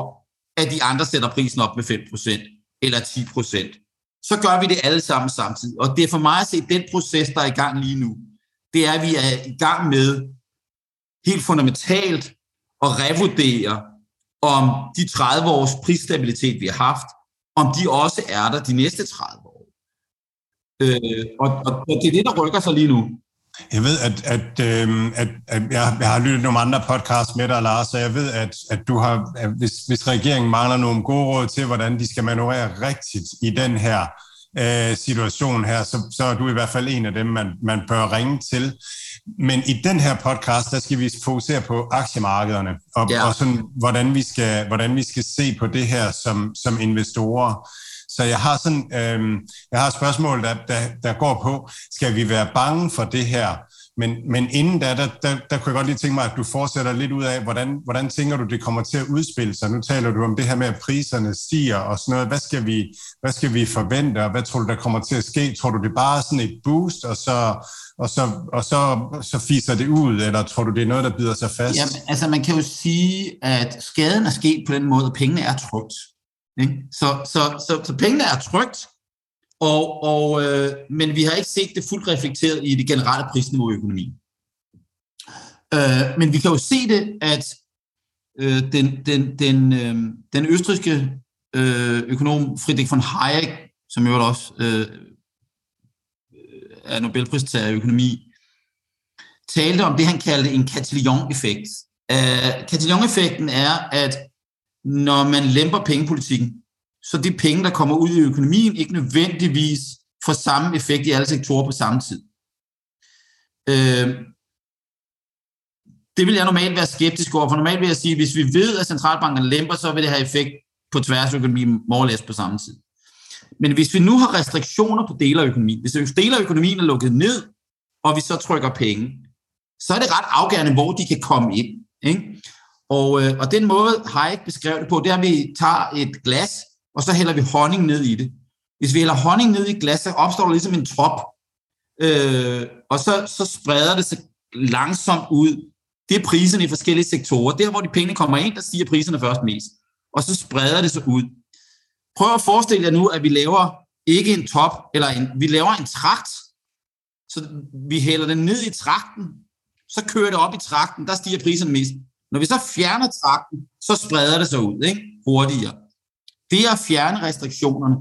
at de andre sætter prisen op med 5% eller 10%? Så gør vi det alle sammen samtidig. Og det er for mig at se, den proces, der er i gang lige nu, det er, at vi er i gang med helt fundamentalt at revurdere, om de 30 års prisstabilitet, vi har haft, om de også er der de næste 30 år. Øh, og, og, og det er det, der rykker sig lige nu. Jeg ved, at, at, øh, at, at jeg, jeg har lyttet nogle andre podcasts med dig, Lars, så jeg ved, at, at du har, at hvis, hvis regeringen mangler nogle gode råd til, hvordan de skal manøvrere rigtigt i den her øh, situation her, så, så er du i hvert fald en af dem, man, man bør ringe til. Men i den her podcast, der skal vi fokusere på aktiemarkederne, og, ja. og sådan, hvordan, vi skal, hvordan vi skal se på det her som, som investorer. Så jeg har sådan, øh, jeg har et spørgsmål, der, der, der går på, skal vi være bange for det her? Men, men inden da, der, der, der kunne jeg godt lige tænke mig, at du fortsætter lidt ud af, hvordan, hvordan tænker du, det kommer til at udspille sig? Nu taler du om det her med, at priserne stiger og sådan noget. Hvad skal vi, hvad skal vi forvente, og hvad tror du, der kommer til at ske? Tror du, det er bare sådan et boost, og så, og så, og så, så fiser det ud, eller tror du, det er noget, der bider sig fast? Jamen, altså man kan jo sige, at skaden er sket på den måde, at pengene er trygt. Ikke? Så, så, så, så pengene er trygt, og, og, øh, men vi har ikke set det fuldt reflekteret i det generelle prisniveau i økonomien. Øh, men vi kan jo se det, at øh, den, den, den, øh, den østriske øh, økonom Friedrich von Hayek, som jo også øh, øh, er Nobelpristager i økonomi, talte om det, han kaldte en Catillon-effekt. Øh, Catillon-effekten er, at når man lemper pengepolitikken, så de penge, der kommer ud i økonomien, ikke nødvendigvis får samme effekt i alle sektorer på samme tid. Øh, det vil jeg normalt være skeptisk over, for normalt vil jeg sige, at hvis vi ved, at centralbankerne lemper, så vil det have effekt på tværs af økonomien more på samme tid. Men hvis vi nu har restriktioner på dele af økonomien, hvis dele af økonomien er lukket ned, og vi så trykker penge, så er det ret afgørende, hvor de kan komme ind. Ikke? Og, øh, og den måde Hayek beskrev det på, det er, at vi tager et glas, og så hælder vi honning ned i det. Hvis vi hælder honning ned i glas, så opstår der ligesom en trop, øh, og så, så spreder det sig langsomt ud. Det er priserne i forskellige sektorer. Der, hvor de penge kommer ind, der stiger priserne først mest. Og så spreder det sig ud. Prøv at forestille jer nu, at vi laver ikke en top, eller en, vi laver en trakt, så vi hælder den ned i trakten, så kører det op i trakten, der stiger priserne mest. Når vi så fjerner trakten, så spreder det sig ud ikke? hurtigere. Det er at fjerne restriktionerne.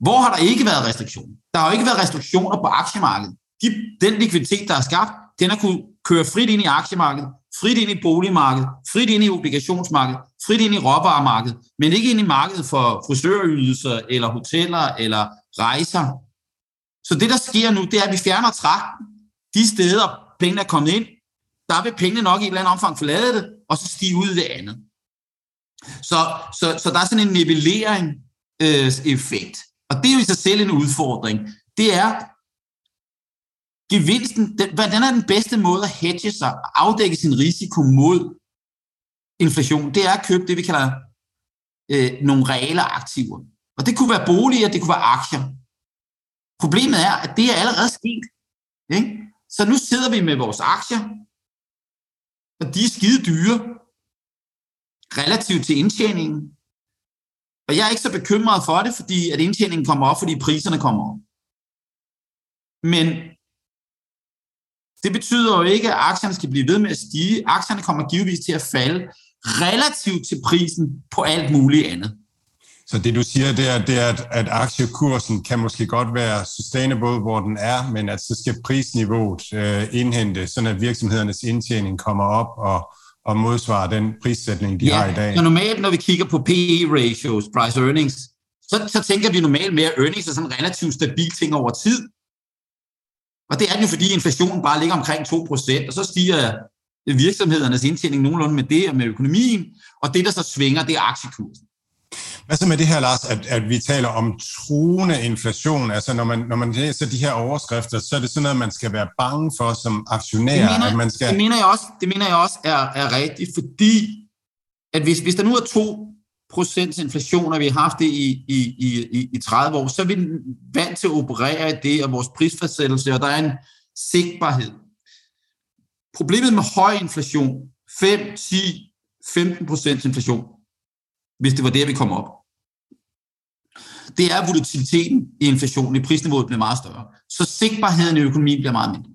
Hvor har der ikke været restriktioner? Der har jo ikke været restriktioner på aktiemarkedet. De, den likviditet, der er skabt, den har kunne køre frit ind i aktiemarkedet, frit ind i boligmarkedet, frit ind i obligationsmarkedet, frit ind i råvaremarkedet, men ikke ind i markedet for frisørydelser, eller hoteller, eller rejser. Så det, der sker nu, det er, at vi fjerner trakten. De steder, pengene er kommet ind, der vil pengene nok i et eller andet omfang forlade det, og så stige ud i det andet. Så, så, så der er sådan en nivellering øh, effekt. Og det er jo i sig selv en udfordring. Det er, gevinsten, den, hvordan er den bedste måde at hedge sig, afdække sin risiko mod inflation? Det er at købe det, vi kalder øh, nogle reelle aktiver. Og det kunne være boliger, det kunne være aktier. Problemet er, at det er allerede sket. Ikke? Så nu sidder vi med vores aktier, og de er skide dyre, relativt til indtjeningen. Og jeg er ikke så bekymret for det, fordi at indtjeningen kommer op, fordi priserne kommer op. Men det betyder jo ikke, at aktierne skal blive ved med at stige. Aktierne kommer givetvis til at falde relativt til prisen på alt muligt andet. Så det du siger, det er, det er at, at aktiekursen kan måske godt være sustainable, hvor den er, men at så skal prisniveauet øh, indhente, sådan at virksomhedernes indtjening kommer op og, og modsvare den prissætning, de ja, har i dag. Ja, normalt, når vi kigger på PE-ratios, price earnings, så, så tænker vi normalt mere, at earnings er sådan en relativt stabil ting over tid. Og det er jo, fordi inflationen bare ligger omkring 2%, og så stiger virksomhedernes indtjening nogenlunde med det og med økonomien, og det, der så svinger, det er aktiekursen. Hvad så med det her, Lars, at, at vi taler om truende inflation? Altså, når man, når man læser de her overskrifter, så er det sådan noget, man skal være bange for som aktionær. Det mener, at man skal... det mener jeg også, det mener jeg også er, er rigtigt, fordi at hvis, hvis der nu er 2 procents inflation, og vi har haft det i, i, i, i 30 år, så er vi vant til at operere i det, og vores prisfastsættelse, og der er en sigtbarhed. Problemet med høj inflation, 5, 10, 15 procents inflation, hvis det var der, vi kom op, det er volatiliteten i inflationen, i prisniveauet bliver meget større. Så sigtbarheden i økonomien bliver meget mindre.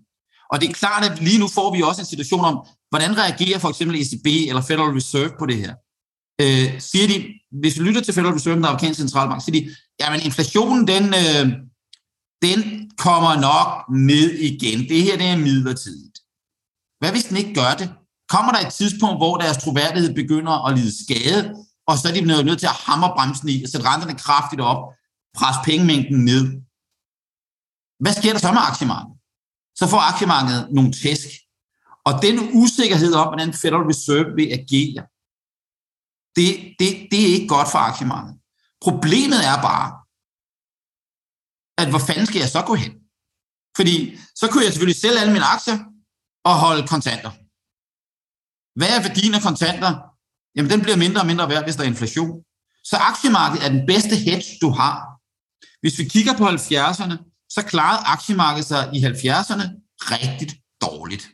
Og det er klart, at lige nu får vi også en situation om, hvordan reagerer for eksempel ECB eller Federal Reserve på det her. Øh, siger de, hvis vi lytter til Federal Reserve, den amerikanske centralbank, siger de, jamen inflationen, den, øh, den kommer nok ned igen. Det her det er midlertidigt. Hvad hvis den ikke gør det? Kommer der et tidspunkt, hvor deres troværdighed begynder at lide skade, og så er de nødt til at hamre bremsen i og sætte renterne kraftigt op, presse pengemængden ned. Hvad sker der så med aktiemarkedet? Så får aktiemarkedet nogle tæsk. Og den usikkerhed om, hvordan Federal Reserve vil agere, det, det, det er ikke godt for aktiemarkedet. Problemet er bare, at hvor fanden skal jeg så gå hen? Fordi så kunne jeg selvfølgelig sælge alle mine aktier og holde kontanter. Hvad er værdien af kontanter? Jamen, den bliver mindre og mindre værd, hvis der er inflation. Så aktiemarkedet er den bedste hedge, du har. Hvis vi kigger på 70'erne, så klarede aktiemarkedet sig i 70'erne rigtig dårligt.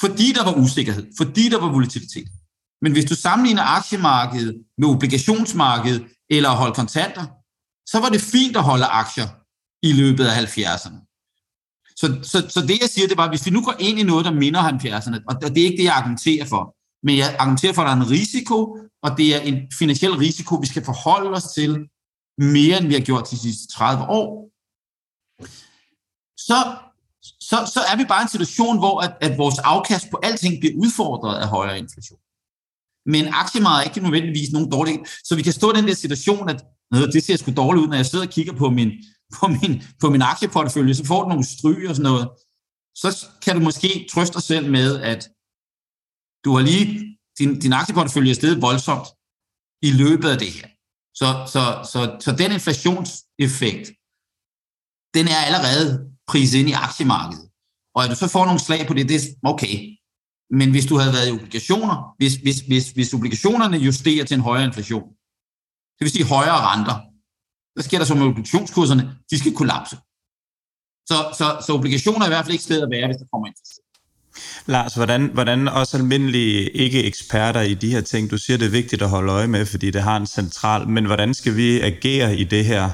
Fordi der var usikkerhed, fordi der var volatilitet. Men hvis du sammenligner aktiemarkedet med obligationsmarkedet eller at holde kontanter, så var det fint at holde aktier i løbet af 70'erne. Så, så, så det jeg siger, det var, hvis vi nu går ind i noget, der minder 70'erne, og det er ikke det, jeg argumenterer for, men jeg argumenterer for, at der er en risiko, og det er en finansiel risiko, vi skal forholde os til mere, end vi har gjort de sidste 30 år, så, så, så er vi bare i en situation, hvor at, at vores afkast på alting bliver udfordret af højere inflation. Men aktiemarkedet er ikke nødvendigvis nogen dårlig. Så vi kan stå i den der situation, at det ser sgu dårligt ud, når jeg sidder og kigger på min, på min, på min aktieportefølje, så får du nogle stryg og sådan noget. Så kan du måske trøste dig selv med, at du har lige, din, din aktieportefølje er steget voldsomt i løbet af det her. Så, så, så, så den inflationseffekt, den er allerede priset ind i aktiemarkedet. Og at du så får nogle slag på det, det er okay. Men hvis du havde været i obligationer, hvis, hvis, hvis, hvis obligationerne justerer til en højere inflation, det vil sige højere renter, så sker der så med obligationskurserne? De skal kollapse. Så, så, så obligationer er i hvert fald ikke stedet at være, hvis der kommer inflation. Lars, hvordan, hvordan også almindelige ikke-eksperter i de her ting, du siger, det er vigtigt at holde øje med, fordi det har en central, men hvordan skal vi agere i det her?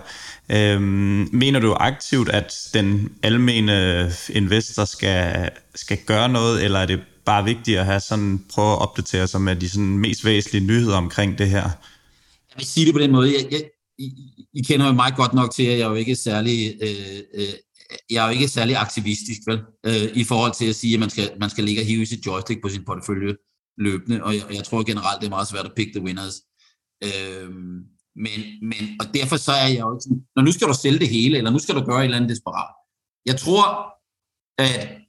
Øhm, mener du aktivt, at den almene investor skal, skal gøre noget, eller er det bare vigtigt at have sådan, prøve at opdatere sig med de sådan mest væsentlige nyheder omkring det her? Jeg vil sige det på den måde. Jeg, jeg, I, I kender jo mig godt nok til, at jeg er jo ikke særlig øh, øh, jeg er jo ikke særlig aktivistisk, vel, øh, i forhold til at sige, at man skal, man skal ligge og hive sit joystick på sin portefølje løbende, og jeg, jeg tror generelt, det er meget svært at pick the winners. Øh, men, men, og derfor så er jeg jo ikke sådan, når nu skal du sælge det hele, eller nu skal du gøre et eller andet desperat. Jeg tror, at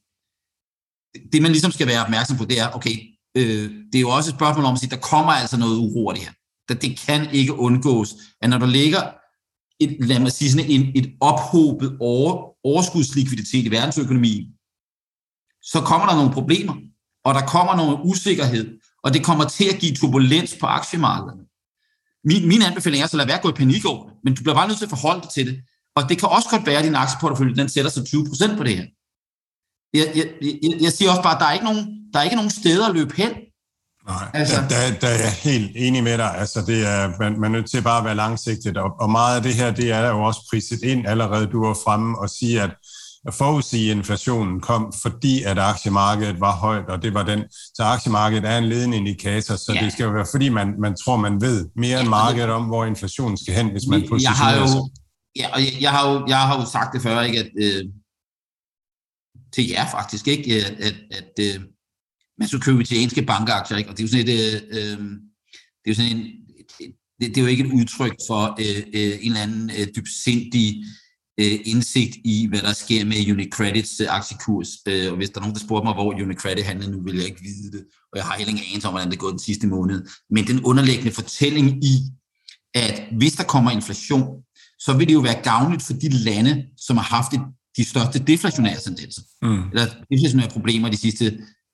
det man ligesom skal være opmærksom på, det er, okay, øh, det er jo også et spørgsmål om at sige, der kommer altså noget uro det her. Det kan ikke undgås, at når der ligger et, lad mig sige sådan en, et ophobet over, overskudslikviditet i verdensøkonomien, så kommer der nogle problemer, og der kommer noget usikkerhed, og det kommer til at give turbulens på aktiemarkederne. Min, min anbefaling er så lad være at gå i panik over det, men du bliver bare nødt til at forholde dig til det. Og det kan også godt være, at din aktieportefølje den sætter sig 20% på det her. Jeg, jeg, jeg, jeg siger også bare, at der er ikke nogen, der er ikke nogen steder at løbe hen. Nej, altså. der, der, der er jeg helt enig med dig. Altså, det er, man, man er nødt til bare at være langsigtet, og, og meget af det her, det er jo også priset ind allerede. Du var fremme og sige, at at forudsige inflationen kom, fordi at aktiemarkedet var højt, og det var den. Så aktiemarkedet er en ledende indikator, så ja. det skal jo være, fordi man, man tror, man ved mere end markedet om, hvor inflationen skal hen, hvis man positionerer jeg har jo, sig. Ja, og jeg, jeg, har jo, jeg har jo sagt det før, ikke, at øh, til jer faktisk, ikke, at, at, at øh, man skulle købe italienske bankaktier, ikke? og det er jo sådan et, øh, det er jo sådan en, det, det er jo ikke et udtryk for øh, øh, en eller anden øh, dybsindig øh, indsigt i, hvad der sker med Unicredits øh, aktiekurs. Øh, og hvis der er nogen, der spurgte mig, hvor Unicredit handler nu, vil jeg ikke vide det, og jeg har heller ingen anelse om, hvordan det er gået den sidste måned. Men den underliggende fortælling i, at hvis der kommer inflation, så vil det jo være gavnligt for de lande, som har haft de største deflationære tendenser, mm. eller deflationære problemer de sidste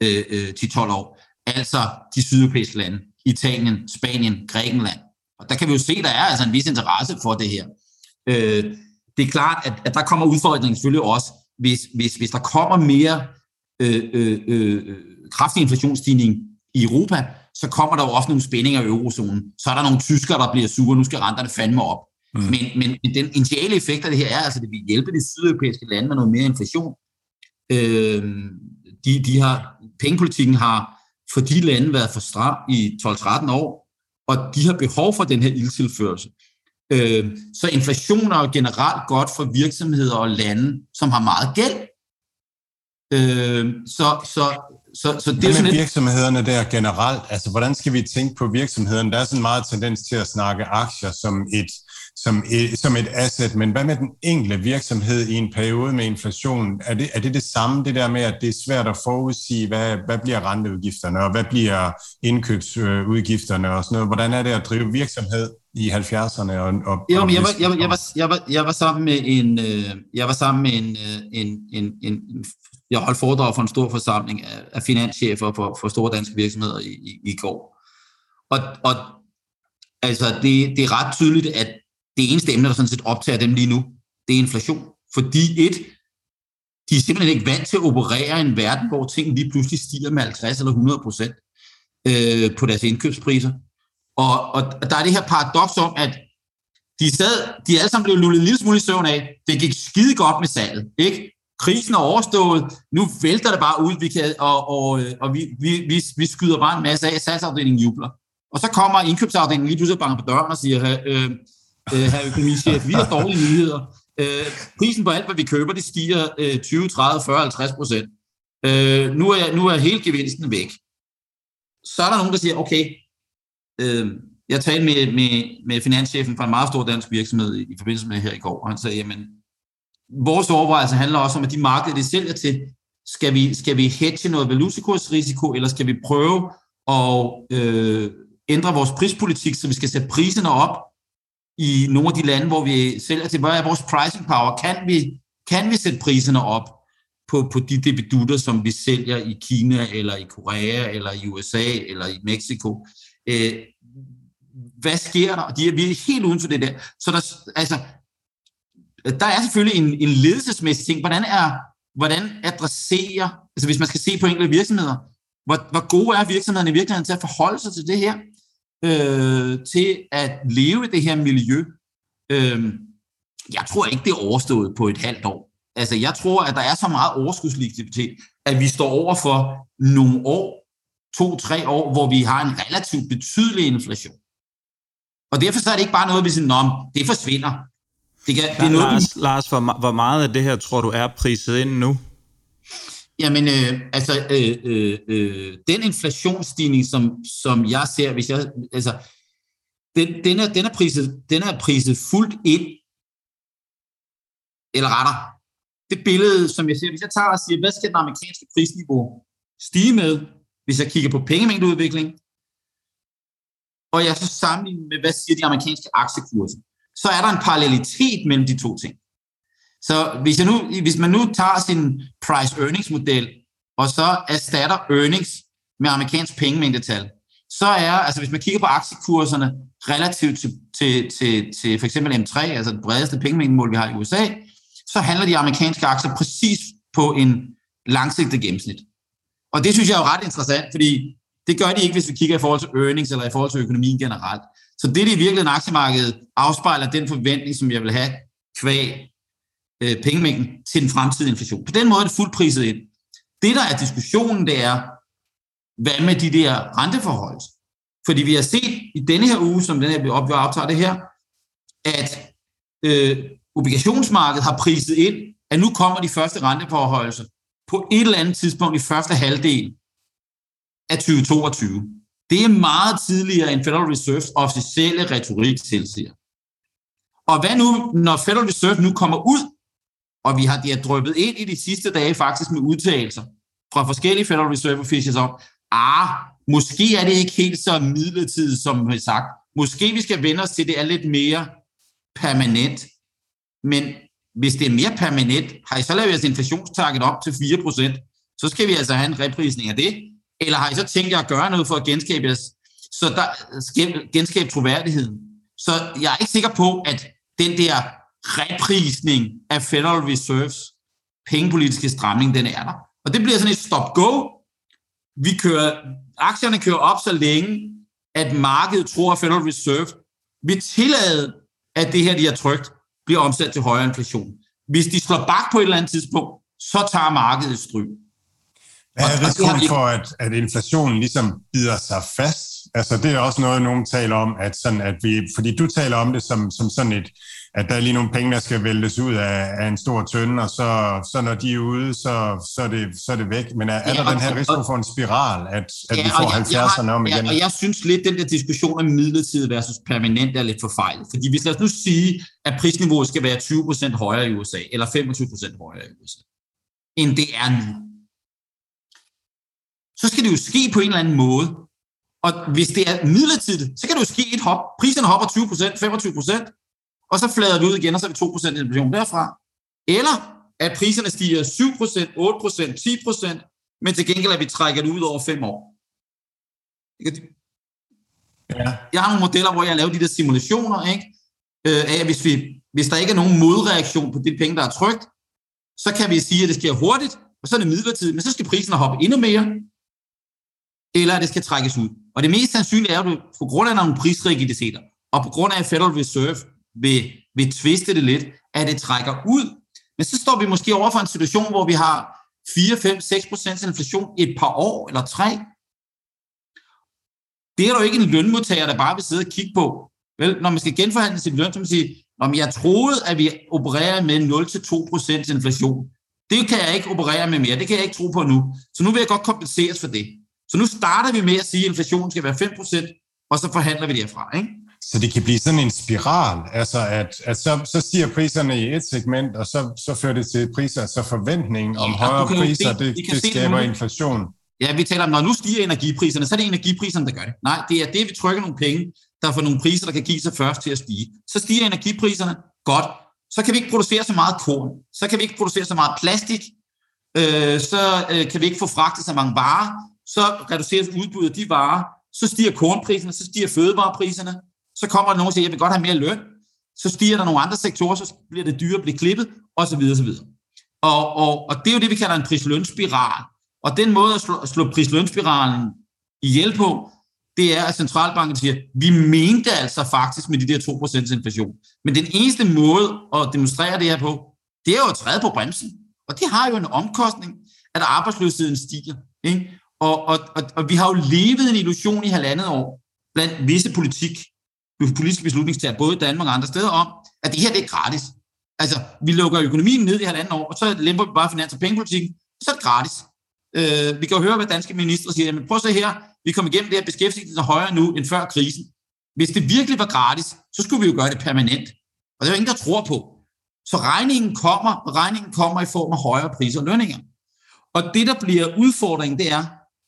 øh, øh, 10-12 år. Altså de sydeuropæiske lande, Italien, Spanien, Grækenland. Og der kan vi jo se, der er altså en vis interesse for det her. Øh, det er klart, at, at der kommer udfordringen selvfølgelig også, hvis, hvis, hvis der kommer mere øh, øh, øh, kraftig inflationsstigning i Europa, så kommer der jo også nogle spændinger i eurozonen. Så er der nogle tyskere, der bliver sure, nu skal renterne fandme op. Mm. Men, men den initiale effekt af det her er, altså, at det vil hjælpe de sydeuropæiske lande med noget mere inflation. Øh, de, de har, pengepolitikken har for de lande været for stram i 12-13 år, og de har behov for den her ildtilførsel. Øh, så inflation er jo generelt godt for virksomheder og lande, som har meget gæld. Øh, så, så, så, så det er med sådan virksomhederne der generelt, altså hvordan skal vi tænke på virksomhederne? Der er sådan meget tendens til at snakke aktier som et, som et, som et asset, men hvad med den enkelte virksomhed i en periode med inflation? Er det, er det det samme, det der med, at det er svært at forudsige, hvad, hvad bliver renteudgifterne, og hvad bliver indkøbsudgifterne og sådan noget? Hvordan er det at drive virksomhed i 70'erne? Og, og, jo, men jeg, var, jeg, var, jeg, var, jeg, var, jeg var sammen med en, øh, jeg var sammen med en, øh, en, en, en, en jeg holdt foredrag for en stor forsamling af, af finanschefer for, for store danske virksomheder i, i, i går. Og, og altså, det, det er ret tydeligt, at det eneste emne, der sådan set optager dem lige nu, det er inflation. Fordi et, de er simpelthen ikke vant til at operere i en verden, hvor ting lige pludselig stiger med 50 eller 100 procent øh, på deres indkøbspriser. Og, og der er det her paradoks om, at de, sad, de alle sammen blev lullet en lille smule i søvn af. Det gik skide godt med salget. Ikke? Krisen er overstået. Nu vælter det bare ud, vi kan, og, og, øh, og vi, vi, vi, vi skyder bare en masse af. Salgsafdelingen jubler. Og så kommer indkøbsafdelingen lige pludselig banker på døren og siger, øh, øh, herre økonomichef, vi har dårlige nyheder. Øh, prisen på alt, hvad vi køber, det stiger øh, 20, 30, 40, 50 procent. Øh, nu, er, nu er hele gevinsten væk. Så er der nogen, der siger, okay, øh, jeg talte med, med, med finanschefen fra en meget stor dansk virksomhed i, i forbindelse med her i går, og han sagde, jamen, vores overvejelse handler også om, at de markeder, det sælger til, skal vi, skal vi hedge noget valutakursrisiko, eller skal vi prøve at øh, ændre vores prispolitik, så vi skal sætte priserne op i nogle af de lande, hvor vi sælger til. Hvad er vores pricing power? Kan vi, kan vi sætte priserne op på, på de debidutter, som vi sælger i Kina, eller i Korea, eller i USA, eller i Mexico? Øh, hvad sker der? De er, vi er helt uden for det der. Så der, altså, der er selvfølgelig en, en ledelsesmæssig ting. Hvordan, er, hvordan adresserer, altså hvis man skal se på enkelte virksomheder, hvor, hvor gode er virksomhederne i virkeligheden til at forholde sig til det her? Øh, til at leve i det her miljø. Øh, jeg tror ikke, det er overstået på et halvt år. Altså, jeg tror, at der er så meget overskudslikviditet, at vi står over for nogle år, to-tre år, hvor vi har en relativt betydelig inflation. Og derfor så er det ikke bare noget, vi siger, det forsvinder. Det, kan, det er noget, Lars, vi... Lars hvor, hvor meget af det her tror du er priset ind nu? Jamen, øh, altså, øh, øh, øh, den inflationsstigning, som, som jeg ser, hvis jeg, altså, den, den, er, den, er priset, den er priset fuldt ind, eller retter. Det billede, som jeg ser, hvis jeg tager og siger, hvad skal den amerikanske prisniveau stige med, hvis jeg kigger på pengemængdeudvikling, og jeg så sammenligner med, hvad siger de amerikanske aktiekurser, så er der en parallelitet mellem de to ting. Så hvis, jeg nu, hvis man nu tager sin price-earnings-model, og så erstatter earnings med amerikansk pengemængdetal, så er, altså hvis man kigger på aktiekurserne relativt til, til, til, til for eksempel M3, altså det bredeste pengemængdemål, vi har i USA, så handler de amerikanske aktier præcis på en langsigtet gennemsnit. Og det synes jeg er jo ret interessant, fordi det gør de ikke, hvis vi kigger i forhold til earnings eller i forhold til økonomien generelt. Så det, det i virkeligheden aktiemarkedet afspejler den forventning, som jeg vil have kvæg øh, pengemængden til den fremtidige inflation. På den måde er det fuldt priset ind. Det, der er diskussionen, det er, hvad med de der renteforhold? Fordi vi har set i denne her uge, som den her op, vi optager det her, at øh, obligationsmarkedet har priset ind, at nu kommer de første renteforholdelser på et eller andet tidspunkt i første halvdel af 2022. Det er meget tidligere end Federal Reserves officielle retorik tilsiger. Og hvad nu, når Federal Reserve nu kommer ud og vi har, de har drøbet ind i de sidste dage faktisk med udtalelser fra forskellige Federal Reserve officials om, ah, måske er det ikke helt så midlertidigt, som vi har sagt. Måske vi skal vende os til, at det er lidt mere permanent. Men hvis det er mere permanent, har I så lavet jeres inflationstarget op til 4%, så skal vi altså have en reprisning af det. Eller har I så tænkt jer at gøre noget for at genskabe jeres, så der, genskabe troværdigheden? Så jeg er ikke sikker på, at den der reprisning af Federal Reserves pengepolitiske stramning, den er der. Og det bliver sådan et stop-go. Vi kører, aktierne kører op så længe, at markedet tror, at Federal Reserve vil tillade, at det her, de har trygt, bliver omsat til højere inflation. Hvis de slår bak på et eller andet tidspunkt, så tager markedet et stryg. Hvad er risikoen for, at, at inflationen ligesom bider sig fast? Altså, det er også noget, nogen taler om, at, sådan, at vi, fordi du taler om det som, som sådan et, at der er lige nogle penge, der skal væltes ud af, af en stor tønde, og så, så når de er ude, så, så, er, det, så er det væk. Men er, er ja, der den her risiko for en spiral, at, at ja, vi får 70'erne om igen? Ja, og jeg synes lidt, den der diskussion om midlertidigt versus permanent er lidt forfejlet. Fordi hvis lad os nu sige, at prisniveauet skal være 20% højere i USA, eller 25% højere i USA, end det er nu, så skal det jo ske på en eller anden måde. Og hvis det er midlertidigt, så kan det jo ske et hop. Priserne hopper 20%, 25%, og så flader det ud igen, og så er vi 2% inflation derfra. Eller at priserne stiger 7%, 8%, 10%, men til gengæld er vi trækker det ud over 5 år. Ja. Jeg har nogle modeller, hvor jeg laver de der simulationer, ikke? Øh, af, hvis, vi, hvis der ikke er nogen modreaktion på de penge, der er trygt, så kan vi sige, at det sker hurtigt, og så er det midlertidigt, men så skal priserne hoppe endnu mere, eller at det skal trækkes ud. Og det mest sandsynlige er jo, på grund af nogle prisrigiditeter, og på grund af, at Federal Reserve vil, vil tviste det lidt, at det trækker ud. Men så står vi måske over for en situation, hvor vi har 4, 5, 6 procents inflation et par år eller tre. Det er der jo ikke en lønmodtager, der bare vil sidde og kigge på. Vel, når man skal genforhandle sin løn, så man sige, om jeg troede, at vi opererer med 0-2% inflation. Det kan jeg ikke operere med mere. Det kan jeg ikke tro på nu. Så nu vil jeg godt kompenseres for det. Så nu starter vi med at sige, at inflationen skal være 5%, og så forhandler vi derfra. Ikke? Så det kan blive sådan en spiral, altså at, at så, så stiger priserne i et segment, og så, så fører det til priser, så forventningen om ja, højere priser, se, det, det skaber inflation. Ja, vi taler om, når nu stiger energipriserne, så er det energipriserne, der gør det. Nej, det er det, vi trykker nogle penge, der får nogle priser, der kan give sig først til at stige. Så stiger energipriserne, godt. Så kan vi ikke producere så meget korn, så kan vi ikke producere så meget plastik, øh, så øh, kan vi ikke få fragtet så mange varer, så reduceres udbuddet af de varer, så stiger kornpriserne, så stiger fødevarepriserne, så kommer der nogen og siger, jeg vil godt have mere løn, så stiger der nogle andre sektorer, så bliver det dyrere at blive klippet, osv. osv. Og, og, og det er jo det, vi kalder en prislønspiral. Og den måde at slå, at slå prislønspiralen ihjel på, det er, at centralbanken siger, vi mente altså faktisk med de der 2% inflation. Men den eneste måde at demonstrere det her på, det er jo at træde på bremsen. Og det har jo en omkostning, at arbejdsløsheden stiger. Ikke? Og, og, og, og vi har jo levet en illusion i halvandet år blandt visse politik, politiske beslutningstager, både i Danmark og andre steder, om, at det her det er gratis. Altså, vi lukker økonomien ned i halvanden år, og så lemper vi bare finans- og pengepolitikken, så er det gratis. Øh, vi kan jo høre, hvad danske ministre siger, men prøv at se her, vi kommer igennem det her beskæftigelse højere nu end før krisen. Hvis det virkelig var gratis, så skulle vi jo gøre det permanent. Og det er jo ingen, der tror på. Så regningen kommer, og regningen kommer i form af højere priser og lønninger. Og det, der bliver udfordringen, det er,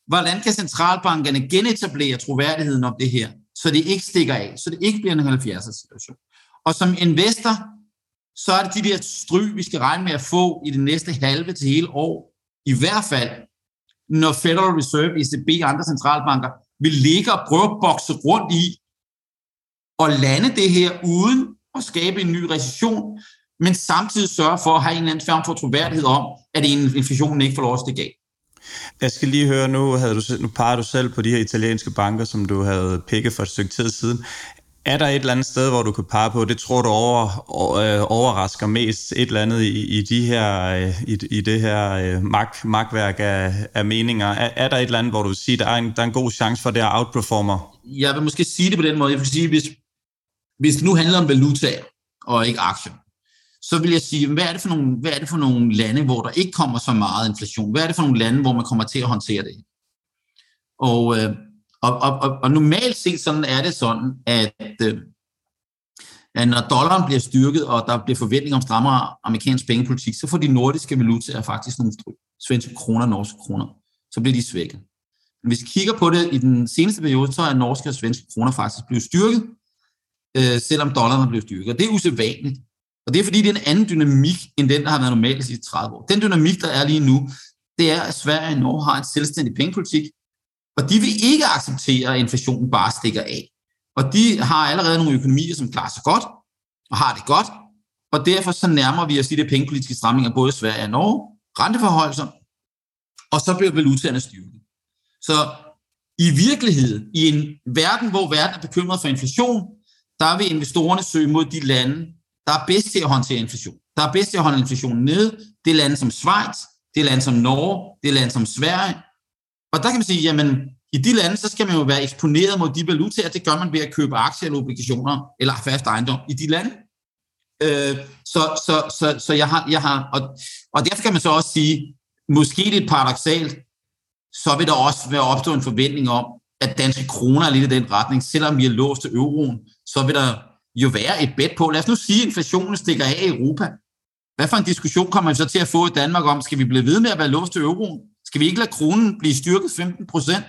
hvordan kan centralbankerne genetablere troværdigheden om det her? Så det ikke stikker af, så det ikke bliver en 70'er situation. Og som investor, så er det de der stry, vi skal regne med at få i det næste halve til hele år, i hvert fald, når Federal Reserve, ECB og andre centralbanker vil ligge og prøve at bokse rundt i og lande det her uden at skabe en ny recession, men samtidig sørge for at have en eller anden form for troværdighed om, at inflationen ikke får lov at stikke af. Jeg skal lige høre, nu, havde du, nu parer du selv på de her italienske banker, som du havde pikket for et stykke tid siden. Er der et eller andet sted, hvor du kan pege på, det tror du over, øh, overrasker mest et eller andet i, i, de her, øh, i, i det her øh, mag, magtværk af, af meninger? Er, er der et eller andet, hvor du vil sige, der er en, der er en god chance for det er outperformer? Jeg vil måske sige det på den måde. Jeg vil sige, hvis, hvis det nu handler om valutaer og ikke aktier, så vil jeg sige, hvad er, det for nogle, hvad er det for nogle lande, hvor der ikke kommer så meget inflation? Hvad er det for nogle lande, hvor man kommer til at håndtere det? Og, øh, og, og, og, og normalt set sådan er det sådan, at, øh, at når dollaren bliver styrket, og der bliver forventning om strammere amerikansk pengepolitik, så får de nordiske valutaer faktisk nogle svenske kroner og norske kroner. Så bliver de svækket. Men hvis vi kigger på det i den seneste periode, så er norske og svenske kroner faktisk blevet styrket, øh, selvom dollaren er blevet styrket. Og det er usædvanligt. Og det er fordi, det er en anden dynamik, end den, der har været normal de sidste 30 år. Den dynamik, der er lige nu, det er, at Sverige og Norge har en selvstændig pengepolitik, og de vil ikke acceptere, at inflationen bare stikker af. Og de har allerede nogle økonomier, som klarer sig godt, og har det godt, og derfor så nærmer vi os de der pengepolitiske stramninger, både Sverige og Norge, renteforholdelser, og så bliver valutaerne styrket. Så i virkeligheden, i en verden, hvor verden er bekymret for inflation, der vil investorerne søge mod de lande, der er bedst til at håndtere inflation. Der er bedst til at holde inflationen nede. Det er lande som Schweiz, det er lande som Norge, det er lande som Sverige. Og der kan man sige, jamen, I de lande, så skal man jo være eksponeret mod de valutaer. Det gør man ved at købe aktier eller obligationer eller fast ejendom i de lande. Øh, så, så, så, så jeg har, jeg har og, og derfor kan man så også sige, måske lidt paradoxalt, så vil der også være opstå en forventning om, at danske kroner er lidt i den retning. Selvom vi er låst til euroen, så vil der jo være et bet på. Lad os nu sige, at inflationen stikker af i Europa. Hvad for en diskussion kommer vi så til at få i Danmark om, skal vi blive ved med at være låst til euroen? Skal vi ikke lade kronen blive styrket 15 procent?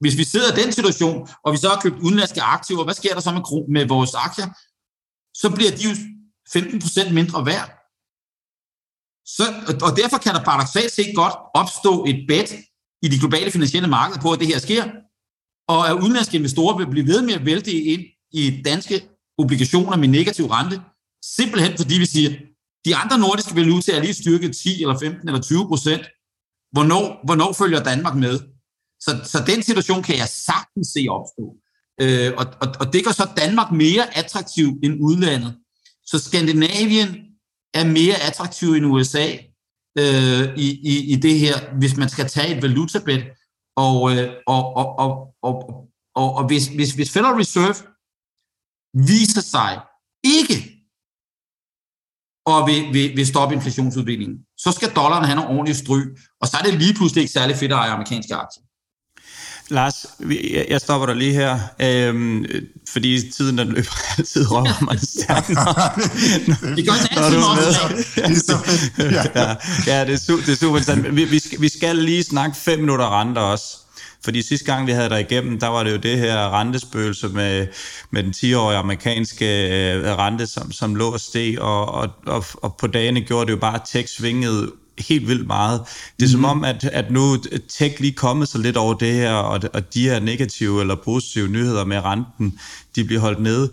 Hvis vi sidder i den situation, og vi så har købt udenlandske aktiver, hvad sker der så med, med vores aktier? Så bliver de jo 15 procent mindre værd. Så, og derfor kan der paradoxalt set godt opstå et bet i de globale finansielle markeder på, at det her sker, og at udenlandske investorer vil blive ved med at vælte ind i danske obligationer med negativ rente, simpelthen fordi vi siger, de andre nordiske valutaer er lige styrket 10 eller 15 eller 20 procent. Hvornår, hvornår følger Danmark med? Så, så den situation kan jeg sagtens se opstå. Øh, og, og, og det gør så Danmark mere attraktiv end udlandet. Så Skandinavien er mere attraktiv end USA øh, i, i, i det her, hvis man skal tage et valutabet. Og, øh, og, og, og, og, og, og hvis, hvis, hvis Federal Reserve viser sig ikke og vil, vil, vil stoppe inflationsudviklingen, så skal dollaren have nogle ordentlige stryg, og så er det lige pludselig ikke særlig fedt at eje amerikanske aktier. Lars, jeg stopper dig lige her, øhm, fordi tiden den løber altid røver mig stærkt. Det gør det altid også. ja, ja, det er, super, det er super interessant. Vi, vi, skal, vi skal lige snakke fem minutter rente også. Fordi sidste gang, vi havde der igennem, der var det jo det her rentespøgelse med, med den 10-årige amerikanske øh, rente, som, som lå og steg, og, og, og, og på dagene gjorde det jo bare, at tech svingede helt vildt meget. Det er mm. som mhm. om, at, at nu tech lige kommet så lidt over det her, og, og de her negative eller positive nyheder med renten, de bliver holdt nede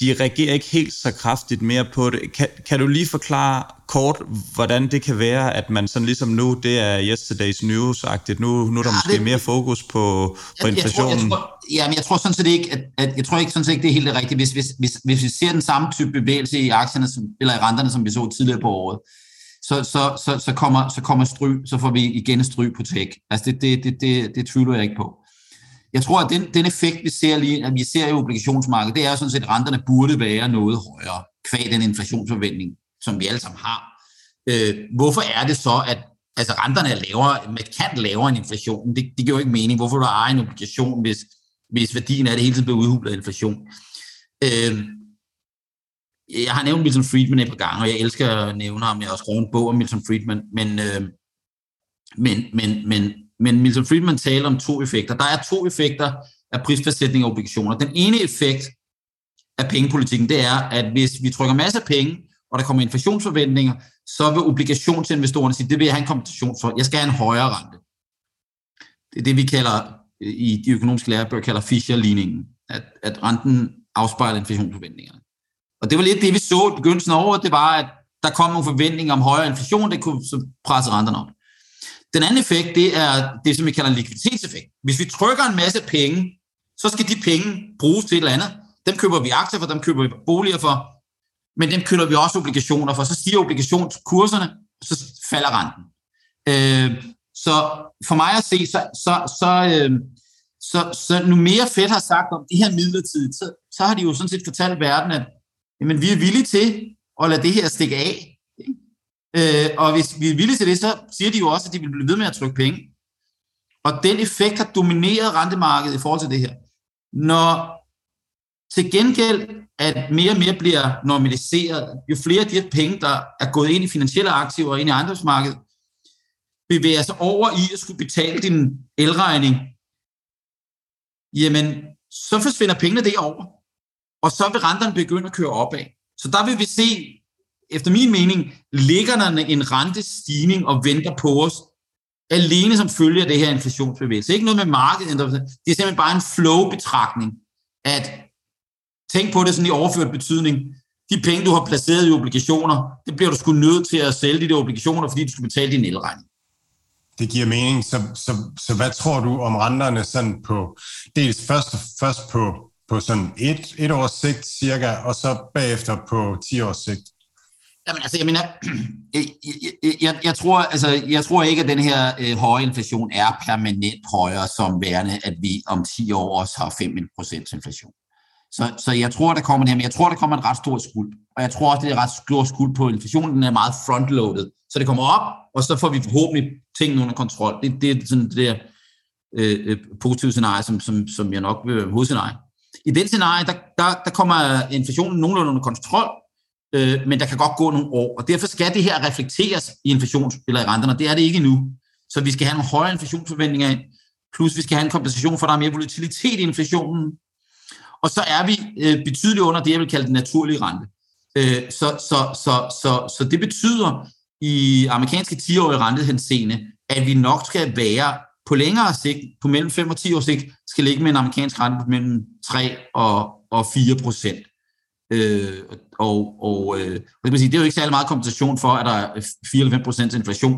de reagerer ikke helt så kraftigt mere på det. Kan, kan du lige forklare kort, hvordan det kan være, at man sådan ligesom nu, det er yesterday's news-agtigt, nu, nu er der ja, måske det, mere fokus på, på inflationen? Jeg tror, jeg tror, ja, men jeg tror sådan set ikke, at, at jeg tror ikke sådan set ikke, det er helt rigtigt. Hvis, hvis, hvis, hvis vi ser den samme type bevægelse i aktierne, som, eller i renterne, som vi så tidligere på året, så, så, så, så, kommer, så kommer stryg, så får vi igen stryg på tech. Altså det, det, det, det, det tvivler jeg ikke på. Jeg tror, at den, den effekt, vi ser lige, at vi ser i obligationsmarkedet, det er sådan set, at renterne burde være noget højere, kvad den inflationsforventning, som vi alle sammen har. Øh, hvorfor er det så, at altså renterne er lavere, kan lavere end inflationen? Det, det giver jo ikke mening. Hvorfor du ejer en obligation, hvis, hvis værdien af det hele tiden bliver udhulet af inflation? Øh, jeg har nævnt Milton Friedman et par gange, og jeg elsker at nævne ham. Jeg har også skrevet en bog om Milton Friedman, men, øh, men, men, men men Milton Friedman taler om to effekter. Der er to effekter af prisfastsætning af obligationer. Den ene effekt af pengepolitikken, det er, at hvis vi trykker masser af penge, og der kommer inflationsforventninger, så vil obligationsinvestorerne sige, det vil jeg have en kompensation for. Jeg skal have en højere rente. Det er det, vi kalder i de økonomiske lærebøger kalder Fischer-ligningen, at, at renten afspejler inflationsforventningerne. Og det var lidt det, vi så i begyndelsen af året, det var, at der kom nogle forventninger om højere inflation, det kunne så presse renterne op. Den anden effekt, det er det, som vi kalder en likviditetseffekt. Hvis vi trykker en masse penge, så skal de penge bruges til et eller andet. Dem køber vi aktier for, dem køber vi boliger for, men dem køber vi også obligationer for. Så stiger obligationskurserne, så falder renten. Øh, så for mig at se, så, så, så, øh, så, så nu mere Fed har sagt om det her midlertidigt, så, så har de jo sådan set fortalt verden, at jamen, vi er villige til at lade det her stikke af. Øh, og hvis vi er villige til det, så siger de jo også, at de vil blive ved med at trykke penge. Og den effekt har domineret rentemarkedet i forhold til det her. Når til gengæld, at mere og mere bliver normaliseret, jo flere af de her penge, der er gået ind i finansielle aktiver og ind i ejendomsmarkedet, bevæger sig over i at skulle betale din elregning, jamen, så forsvinder pengene derover, og så vil renterne begynde at køre opad. Så der vil vi se efter min mening, ligger der en rentestigning og venter på os, alene som følge af det her inflationsbevægelse. Ikke noget med markedet, det er simpelthen bare en flow-betragtning, at tænk på det sådan i overført betydning. De penge, du har placeret i obligationer, det bliver du sgu nødt til at sælge de der obligationer, fordi du skal betale din elregning. Det giver mening. Så, så, så hvad tror du om renterne sådan på, dels først, først på, på sådan et, et års sigt cirka, og så bagefter på 10 års sigt? Jamen, altså, jeg mener, jeg, jeg, jeg, jeg, tror, altså, jeg tror ikke, at den her øh, høje inflation er permanent højere som værende, at vi om 10 år også har 5% inflation. Så, så jeg tror, der kommer det her, men jeg tror, der kommer en ret stor skuld. Og jeg tror også, det er ret stor skuld på inflationen. Den er meget frontloaded. Så det kommer op, og så får vi forhåbentlig tingene under kontrol. Det, det er sådan det der øh, øh positive scenarie, som, som, som jeg nok vil hovedscenarie. I den scenarie, der, der, der kommer inflationen nogenlunde under kontrol, øh, men der kan godt gå nogle år, og derfor skal det her reflekteres i inflations- eller i renterne, det er det ikke nu. Så vi skal have nogle højere inflationsforventninger ind, plus vi skal have en kompensation for, at der er mere volatilitet i inflationen, og så er vi øh, betydeligt under det, jeg vil kalde den naturlige rente. Øh, så, så, så, så, så det betyder i amerikanske 10-årige rentehenseende, at vi nok skal være på længere sigt, på mellem 5 og 10 års sigt, skal ligge med en amerikansk rente på mellem 3 og, og 4 procent. Øh, og og øh, det, sige, det er jo ikke særlig meget kompensation for, at der er 4-5% inflation.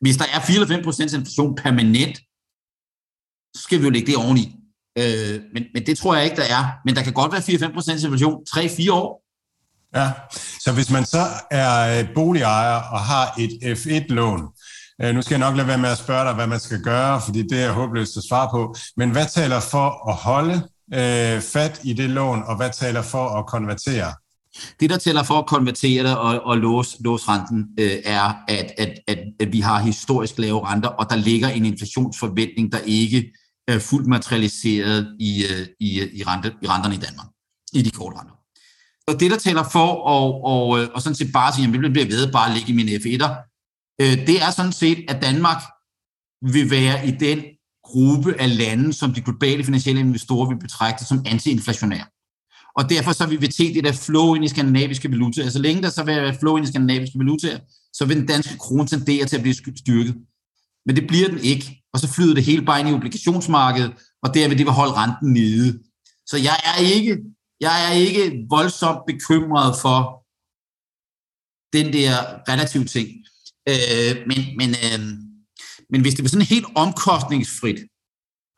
Hvis der er 4-5% inflation permanent, så skal vi jo lægge det oveni. Øh, men, men det tror jeg ikke, der er. Men der kan godt være 4-5% inflation 3-4 år. Ja, så hvis man så er boligejer og har et F1-lån, øh, nu skal jeg nok lade være med at spørge dig, hvad man skal gøre, fordi det er håbløst at svare på, men hvad taler for at holde øh, fat i det lån, og hvad taler for at konvertere? Det, der tæller for at konvertere det og, og låse, låse renten, øh, er, at, at, at, at vi har historisk lave renter, og der ligger en inflationsforventning, der ikke er fuldt materialiseret i, øh, i, i, rente, i renterne i Danmark, i de korte renter. Og det, der tæller for, og, og, og sådan set bare sige, at vi bliver ved bare at ligge i mine F1'er, øh, det er sådan set, at Danmark vil være i den gruppe af lande, som de globale finansielle investorer vil betragte som antiinflationære. Og derfor så vil vi se det der flow ind i skandinaviske valutaer. Så længe der så vil være flow ind i skandinaviske valutaer, så vil den danske krone tendere til at blive styrket. Men det bliver den ikke, og så flyder det hele bare ind i obligationsmarkedet, og derved det vil holde renten nede. Så jeg er ikke, jeg er ikke voldsomt bekymret for den der relative ting. Øh, men, men, øh, men hvis det var sådan helt omkostningsfrit,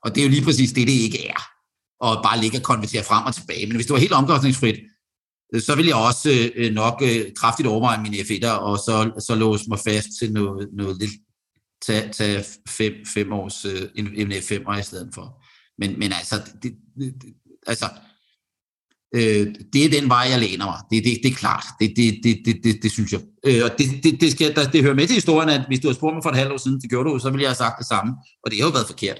og det er jo lige præcis det, det ikke er, og bare ligge og konvertere frem og tilbage, men hvis det var helt omkostningsfrit, så vil jeg også øh, nok øh, kraftigt overveje mine F1'er, og så, så låse mig fast til noget, noget lidt, tage, tage fem, fem års øh, en F5'er i stedet for. Men, men altså, det, det, altså øh, det er den vej, jeg læner mig. Det, det, det er klart. Det, det, det, det, det, det synes jeg. Øh, og det, det, det, skal, der, det hører med til historien, at hvis du har spurgt mig for et halvt år siden, det gjorde du, så ville jeg have sagt det samme. Og det har jo været forkert.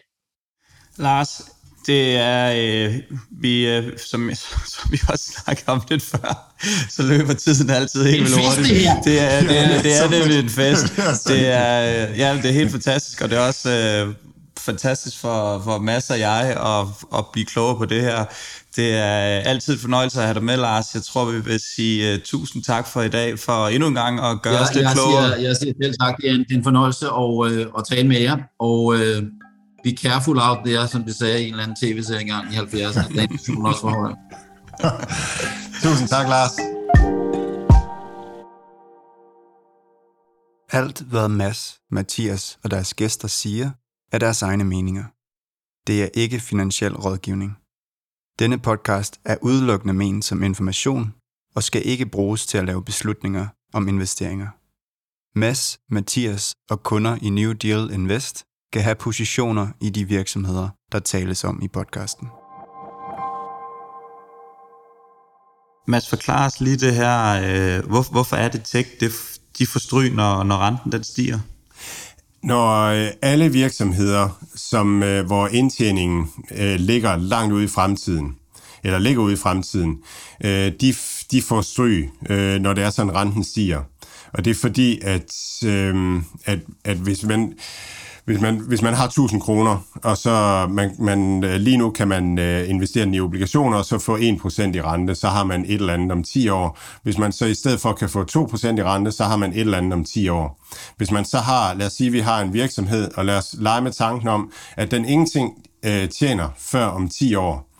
Lars, det er, øh, vi, øh, som, som vi også snakket om lidt før, så løber tiden altid helt vildt hurtigt. Det er, det er, det er nemlig en fest. Det er, øh, ja, det er helt fantastisk, og det er også øh, fantastisk for, for masser af jeg at, at blive klogere på det her. Det er altid en fornøjelse at have dig med, Lars. Jeg tror, vi vil sige uh, tusind tak for i dag, for endnu en gang at gøre ja, os lidt jeg klogere. Siger, jeg siger selv tak. Det er en, det er en fornøjelse at, uh, at tale med jer. Og uh, be careful out there, som det sagde i en eller anden tv-serie engang i 70'erne. Den er også for høj. tusind tak, Lars. Alt, hvad Mads, Mathias og deres gæster siger, er deres egne meninger. Det er ikke finansiel rådgivning. Denne podcast er udelukkende ment som information og skal ikke bruges til at lave beslutninger om investeringer. Mads, Mathias og kunder i New Deal Invest kan have positioner i de virksomheder, der tales om i podcasten. Mads, forklar os lige det her. Øh, hvor, hvorfor er det tech, det, de forstryg, når, når renten den stiger? Når øh, alle virksomheder, som øh, hvor indtjeningen øh, ligger langt ude i fremtiden, eller ligger ude i fremtiden, de, de får stryg, når det er sådan, renten stiger. Og det er fordi, at, at, at hvis man hvis man, hvis man har 1000 kroner, og så man, man, øh, lige nu kan man øh, investere den i obligationer, og så få 1% i rente, så har man et eller andet om 10 år. Hvis man så i stedet for kan få 2% i rente, så har man et eller andet om 10 år. Hvis man så har, lad os sige, vi har en virksomhed, og lad os lege med tanken om, at den ingenting øh, tjener før om 10 år,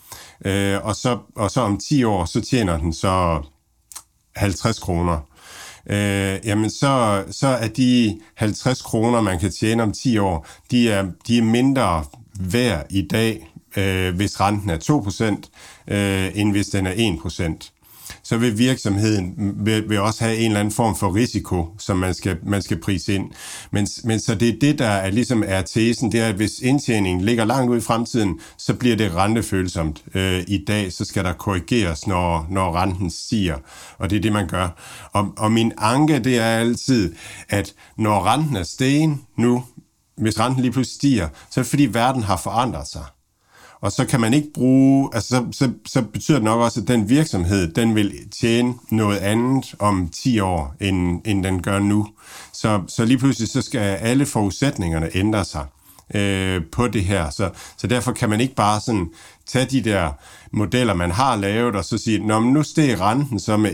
øh, og, så, og så om 10 år, så tjener den så 50 kroner øh, jamen så, så er de 50 kroner, man kan tjene om 10 år, de er, de er mindre værd i dag, øh, hvis renten er 2%, øh, end hvis den er 1% så vil virksomheden mm, vil, vil også have en eller anden form for risiko, som man skal, man skal prise ind. Men, men så det er det, der er, ligesom er tesen, det er, at hvis indtjeningen ligger langt ud i fremtiden, så bliver det rentefølsomt. Øh, I dag, så skal der korrigeres, når, når renten stiger, og det er det, man gør. Og, og min anke, det er altid, at når renten er sten nu, hvis renten lige pludselig stiger, så er det fordi, verden har forandret sig. Og så kan man ikke bruge, altså så, så, så betyder det nok også, at den virksomhed, den vil tjene noget andet om 10 år, end, end den gør nu. Så, så lige pludselig, så skal alle forudsætningerne ændre sig øh, på det her. Så, så derfor kan man ikke bare sådan tage de der modeller, man har lavet, og så sige, Nå, men nu steg renten så med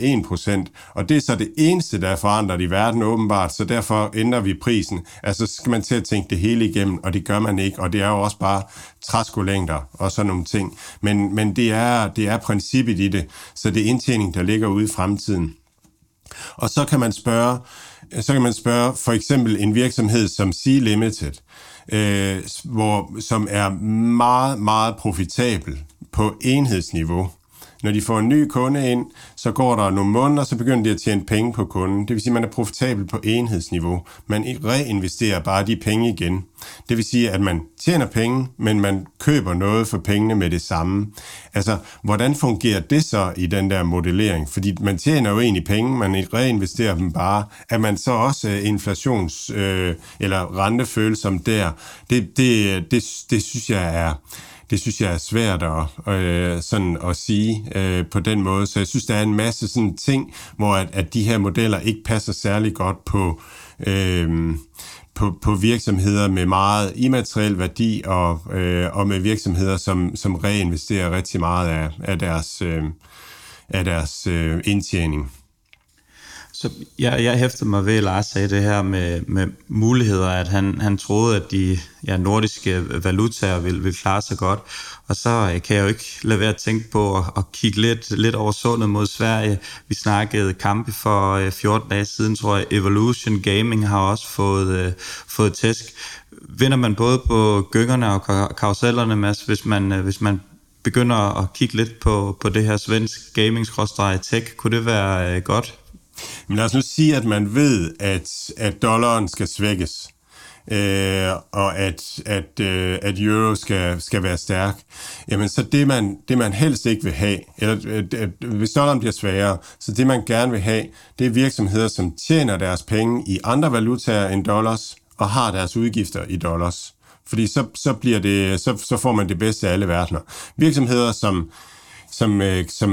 1%, og det er så det eneste, der er forandret i verden åbenbart, så derfor ændrer vi prisen. Altså, så skal man til at tænke det hele igennem, og det gør man ikke, og det er jo også bare træskolængder og sådan nogle ting. Men, men det, er, det er princippet i det, så det er indtjening, der ligger ude i fremtiden. Og så kan man spørge, så kan man spørge for eksempel en virksomhed som Sea Limited, øh, hvor, som er meget, meget profitabel på enhedsniveau. Når de får en ny kunde ind, så går der nogle måneder, så begynder de at tjene penge på kunden. Det vil sige, at man er profitabel på enhedsniveau. Man reinvesterer bare de penge igen. Det vil sige, at man tjener penge, men man køber noget for pengene med det samme. Altså, hvordan fungerer det så i den der modellering? Fordi man tjener jo egentlig penge, man reinvesterer dem bare. Er man så også øh, inflations- øh, eller rentefølsom der? Det, det, det, det synes jeg er det synes jeg er svært at, øh, sådan at sige øh, på den måde. Så jeg synes, der er en masse sådan ting, hvor at, at de her modeller ikke passer særlig godt på, øh, på, på virksomheder med meget immateriel værdi og, øh, og med virksomheder, som, som reinvesterer rigtig meget af, af deres, øh, af deres øh, indtjening. Så jeg, jeg hæftede mig ved, at Lars sagde det her med, med muligheder, at han, han troede, at de ja, nordiske valutaer ville, ville klare sig godt. Og så øh, kan jeg jo ikke lade være at tænke på at, at kigge lidt, lidt over sundet mod Sverige. Vi snakkede kampe for øh, 14 dage siden, tror jeg. Evolution Gaming har også fået, øh, fået tæsk. Vinder man både på gyngerne og karusellerne, Mads, hvis man, øh, hvis man begynder at kigge lidt på, på det her svensk gaming-tech, kunne det være øh, godt? Men lad os nu sige, at man ved, at, at dollaren skal svækkes, øh, og at, at, øh, at euro skal, skal være stærk, jamen så det man, det man helst ikke vil have, eller øh, at, at, øh, hvis dollaren bliver sværere, så det man gerne vil have, det er virksomheder, som tjener deres penge i andre valutaer end dollars, og har deres udgifter i dollars. Fordi så, så, bliver det, så, så får man det bedste af alle verdener. Virksomheder, som som, øh, som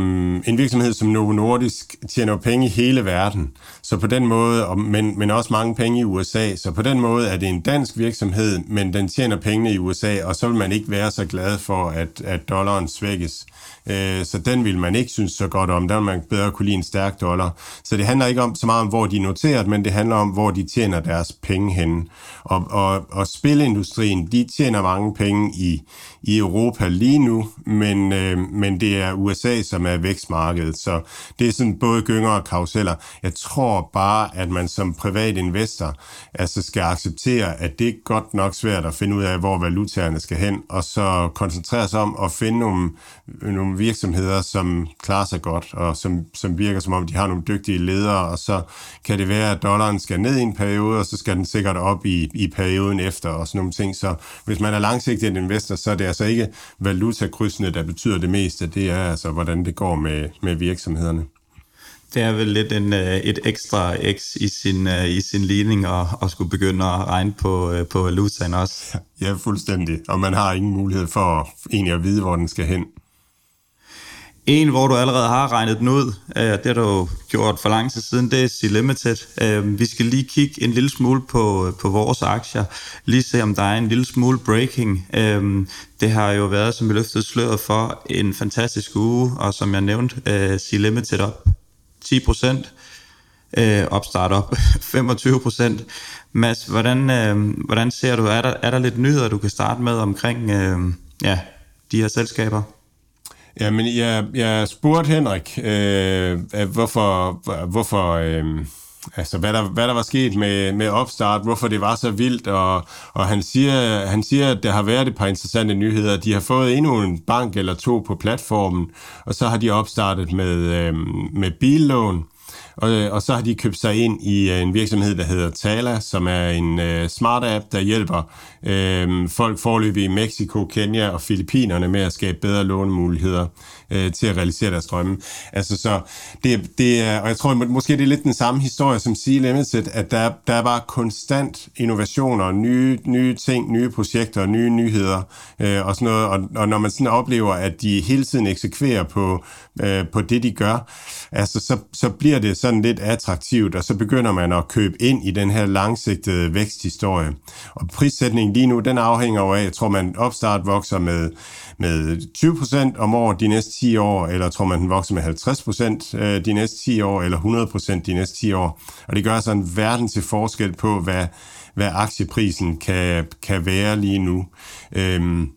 en virksomhed som Novo Nordisk tjener penge i hele verden, så på den måde, og, men, men også mange penge i USA, så på den måde er det en dansk virksomhed, men den tjener pengene i USA, og så vil man ikke være så glad for, at, at dollaren svækkes. Øh, så den vil man ikke synes så godt om. Der vil man bedre kunne lide en stærk dollar. Så det handler ikke om så meget om, hvor de er noteret, men det handler om, hvor de tjener deres penge henne. Og, og, og spilindustrien, de tjener mange penge i, i Europa lige nu, men, øh, men det er USA, som er vækstmarkedet. Så det er sådan både gynger og karuseller. Jeg tror bare, at man som privat investor altså skal acceptere, at det er godt nok svært at finde ud af, hvor valutaerne skal hen, og så koncentrere sig om at finde nogle, nogle virksomheder, som klarer sig godt, og som, som virker som om, de har nogle dygtige ledere, og så kan det være, at dollaren skal ned i en periode, og så skal den sikkert op i, i perioden efter, og sådan nogle ting. Så hvis man er langsigtet investor, så er det altså ikke valutakrydsene, der betyder det meste. Det er altså, hvordan det går med, med virksomhederne. Det er vel lidt en, øh, et ekstra x i sin, øh, i sin ligning at, at skulle begynde at regne på, øh, på valutaen også. Ja, fuldstændig. Og man har ingen mulighed for egentlig at vide, hvor den skal hen. En, hvor du allerede har regnet den ud, øh, det har du gjort for lang tid siden, det er C-Limited. Øh, vi skal lige kigge en lille smule på, på vores aktier, lige se om der er en lille smule breaking. Øh, det har jo været, som vi løftede sløret for, en fantastisk uge, og som jeg nævnte, C-Limited op 10 procent, opstart op 25 procent. Mads, hvordan, hvordan ser du, er der, er der lidt nyheder, du kan starte med omkring ja, de her selskaber? Ja, men jeg, jeg spurgte Henrik, øh, hvorfor, hvorfor, øh, altså, hvad der, hvad der var sket med, med opstart, hvorfor det var så vildt, og, og han, siger, han siger, at der har været et par interessante nyheder. De har fået endnu en bank eller to på platformen, og så har de opstartet med, øh, med billån, og, øh, og så har de købt sig ind i øh, en virksomhed, der hedder Tala, som er en øh, smart app, der hjælper øh, folk forløbig i Mexico, Kenya og Filippinerne med at skabe bedre lånemuligheder øh, til at realisere deres drømme. Altså så, det, det er, og jeg tror måske det er lidt den samme historie som Sea Limited, at der, der er bare konstant innovationer, nye, nye ting, nye projekter, nye nyheder øh, og sådan noget, og, og når man sådan oplever, at de hele tiden eksekverer på, øh, på det, de gør, altså så, så bliver det sådan lidt attraktivt, og så begynder man at købe ind i den her langsigtede væksthistorie. Og prissætningen lige nu, den afhænger jo af, jeg tror man opstart vokser med, med 20% om året de næste 10 år, eller tror man den vokser med 50% øh, de næste 10 år, eller 100% de næste 10 år. Og det gør altså en verden til forskel på, hvad, hvad aktieprisen kan, kan være lige nu. Øhm,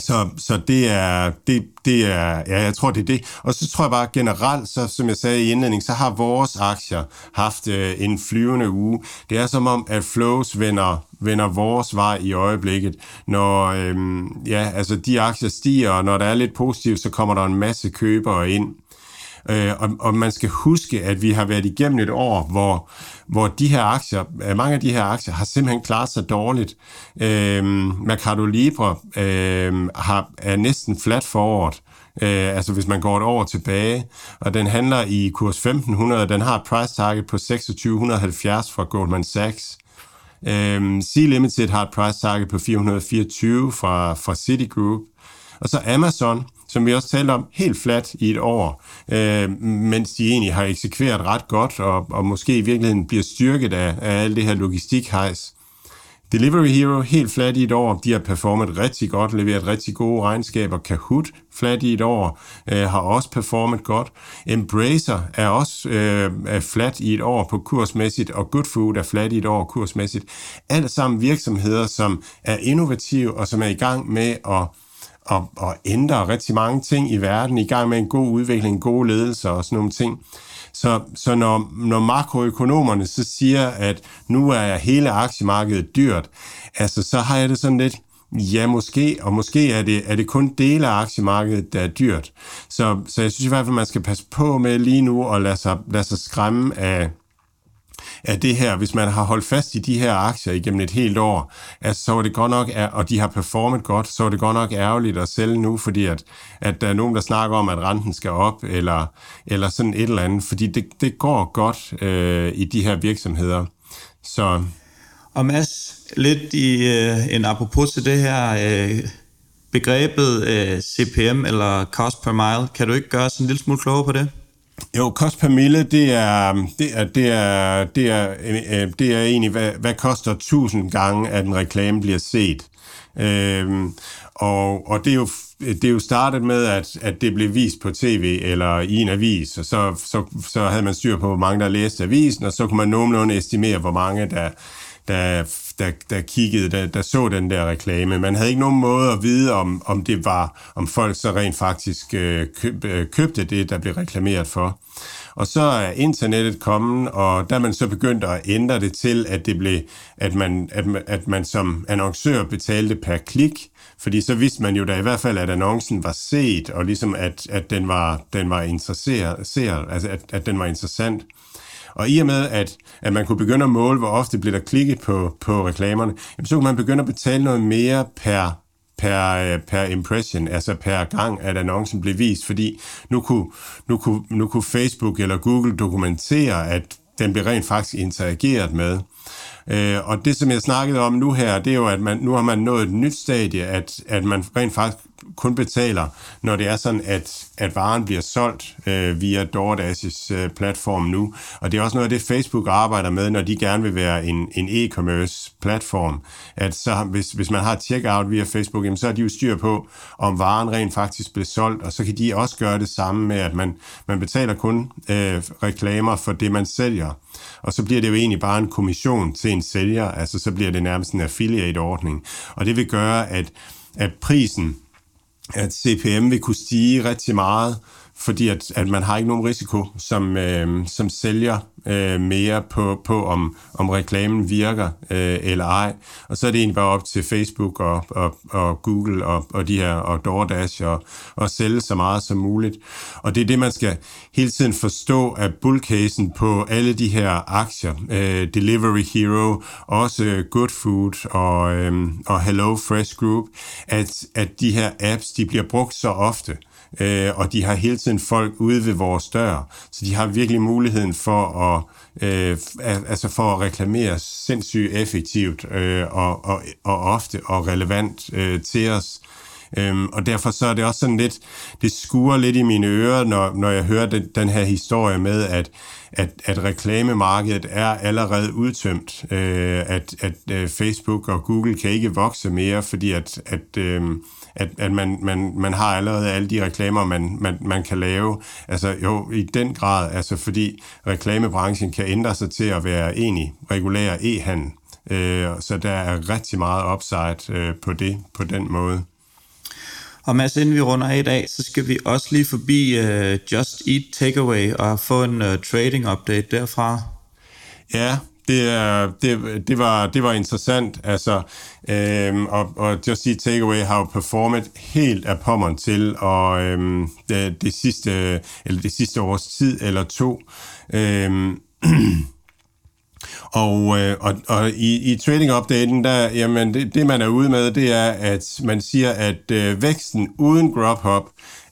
så, så det er, det, det er, ja, jeg tror, det er det. Og så tror jeg bare generelt, så, som jeg sagde i indledning, så har vores aktier haft øh, en flyvende uge. Det er som om, at flows vender, vender vores vej i øjeblikket. Når øh, ja, altså de aktier stiger, og når der er lidt positivt, så kommer der en masse købere ind. Øh, og, og man skal huske, at vi har været igennem et år, hvor, hvor de her aktier, øh, mange af de her aktier har simpelthen klaret sig dårligt. Øh, Mercado Libre øh, har, er næsten flat for året. Øh, altså hvis man går et år tilbage, og den handler i kurs 1500, den har et price target på 2670 fra Goldman Sachs. Øh, C-Limited har et price target på 424 fra, fra Citigroup. Og så Amazon, som vi også talte om, helt flat i et år, øh, mens de egentlig har eksekveret ret godt, og, og måske i virkeligheden bliver styrket af, af alt det her logistikhejs. Delivery Hero helt flat i et år. De har performet rigtig godt, leveret rigtig gode regnskaber. Kahoot flat i et år, øh, har også performet godt. Embracer er også øh, er flat i et år på kursmæssigt, og Good Food er flat i et år kursmæssigt. Alt sammen virksomheder, som er innovative og som er i gang med at og, og ændre rigtig mange ting i verden, i gang med en god udvikling, gode ledelser og sådan nogle ting. Så, så når, når makroøkonomerne så siger, at nu er hele aktiemarkedet dyrt, altså så har jeg det sådan lidt, ja måske, og måske er det, er det kun dele af aktiemarkedet, der er dyrt. Så, så jeg synes i hvert fald, man skal passe på med lige nu at lade sig, lade sig skræmme af, af det her, hvis man har holdt fast i de her aktier igennem et helt år, altså, så er det godt nok, og de har performet godt, så er det godt nok ærgerligt at sælge nu, fordi at, at der er nogen, der snakker om, at renten skal op, eller, eller sådan et eller andet, fordi det, det går godt øh, i de her virksomheder. Så... Og Mads, lidt i øh, en apropos til det her øh, begrebet øh, CPM, eller cost per mile, kan du ikke gøre os en lille smule klogere på det? Jo, kost per mille, det er, det er, det er, det er, øh, det er egentlig, hvad, hvad koster tusind gange, at en reklame bliver set. Øhm, og, og det er jo det er jo startet med, at, at det blev vist på tv eller i en avis, og så, så, så havde man styr på, hvor mange der læste avisen, og så kunne man nogenlunde estimere, hvor mange der, der, der, der kiggede, der, der så den der reklame. Man havde ikke nogen måde at vide, om, om det var, om folk så rent faktisk øh, køb, øh, købte det, der blev reklameret for. Og så er internettet kommet, og der man så begyndt at ændre det til, at det blev, at man, at man, at man som annoncør betalte per klik, fordi så vidste man jo da i hvert fald, at annoncen var set, og ligesom at, at den var, den var interesseret, altså at, at den var interessant. Og i og med, at, at man kunne begynde at måle, hvor ofte blev der klikket på, på reklamerne, jamen, så kunne man begynde at betale noget mere per per, øh, per impression, altså per gang, at annoncen blev vist, fordi nu kunne, nu, kunne, nu kunne Facebook eller Google dokumentere, at den blev rent faktisk interageret med. Øh, og det, som jeg snakkede om nu her, det er jo, at man, nu har man nået et nyt stadie, at, at man rent faktisk kun betaler, når det er sådan, at, at varen bliver solgt øh, via DoorDash's øh, platform nu. Og det er også noget af det, Facebook arbejder med, når de gerne vil være en, en e-commerce platform. At så, hvis, hvis man har checkout via Facebook, jamen, så er de jo styr på, om varen rent faktisk bliver solgt, og så kan de også gøre det samme med, at man, man betaler kun øh, reklamer for det, man sælger. Og så bliver det jo egentlig bare en kommission til en sælger, altså så bliver det nærmest en affiliate-ordning. Og det vil gøre, at, at prisen at CPM vil kunne stige rigtig meget, fordi at, at man har ikke nogen risiko som, øh, som sælger øh, mere på, på om, om reklamen virker øh, eller ej. Og så er det egentlig bare op til Facebook og, og, og Google og, og de her og DoorDash og, og sælge så meget som muligt. Og det er det, man skal hele tiden forstå af bullcasen på alle de her aktier. Øh, Delivery Hero, også Good Food og, øh, og Hello Fresh Group, at, at de her apps, de bliver brugt så ofte øh, og de har hele tiden folk ude ved vores dør, så de har virkelig muligheden for at øh, altså for at reklamere sindssygt effektivt øh, og, og, og ofte og relevant øh, til os. Øhm, og derfor så er det også sådan lidt, det skuer lidt i mine ører, når, når jeg hører den, den her historie med, at, at, at reklamemarkedet er allerede udtømt, øh, at, at øh, Facebook og Google kan ikke vokse mere, fordi at, at øh, at, at man, man, man har allerede alle de reklamer, man, man, man kan lave. Altså jo, i den grad, altså fordi reklamebranchen kan ændre sig til at være enig regulær e-handel. Øh, så der er rigtig meget upside øh, på det, på den måde. Og Mads, inden vi runder af i dag, så skal vi også lige forbi uh, Just Eat Takeaway og få en uh, trading update derfra. Ja, det, er, det, det, var, det var interessant, altså, øhm, og, og Just Eat Takeaway har jo performet helt af pommeren til, og øhm, det, det, sidste, eller det sidste års tid eller to. Øhm, og, øh, og, og i, i trading-updaten, der, jamen det, det man er ude med, det er, at man siger, at øh, væksten uden Grubhub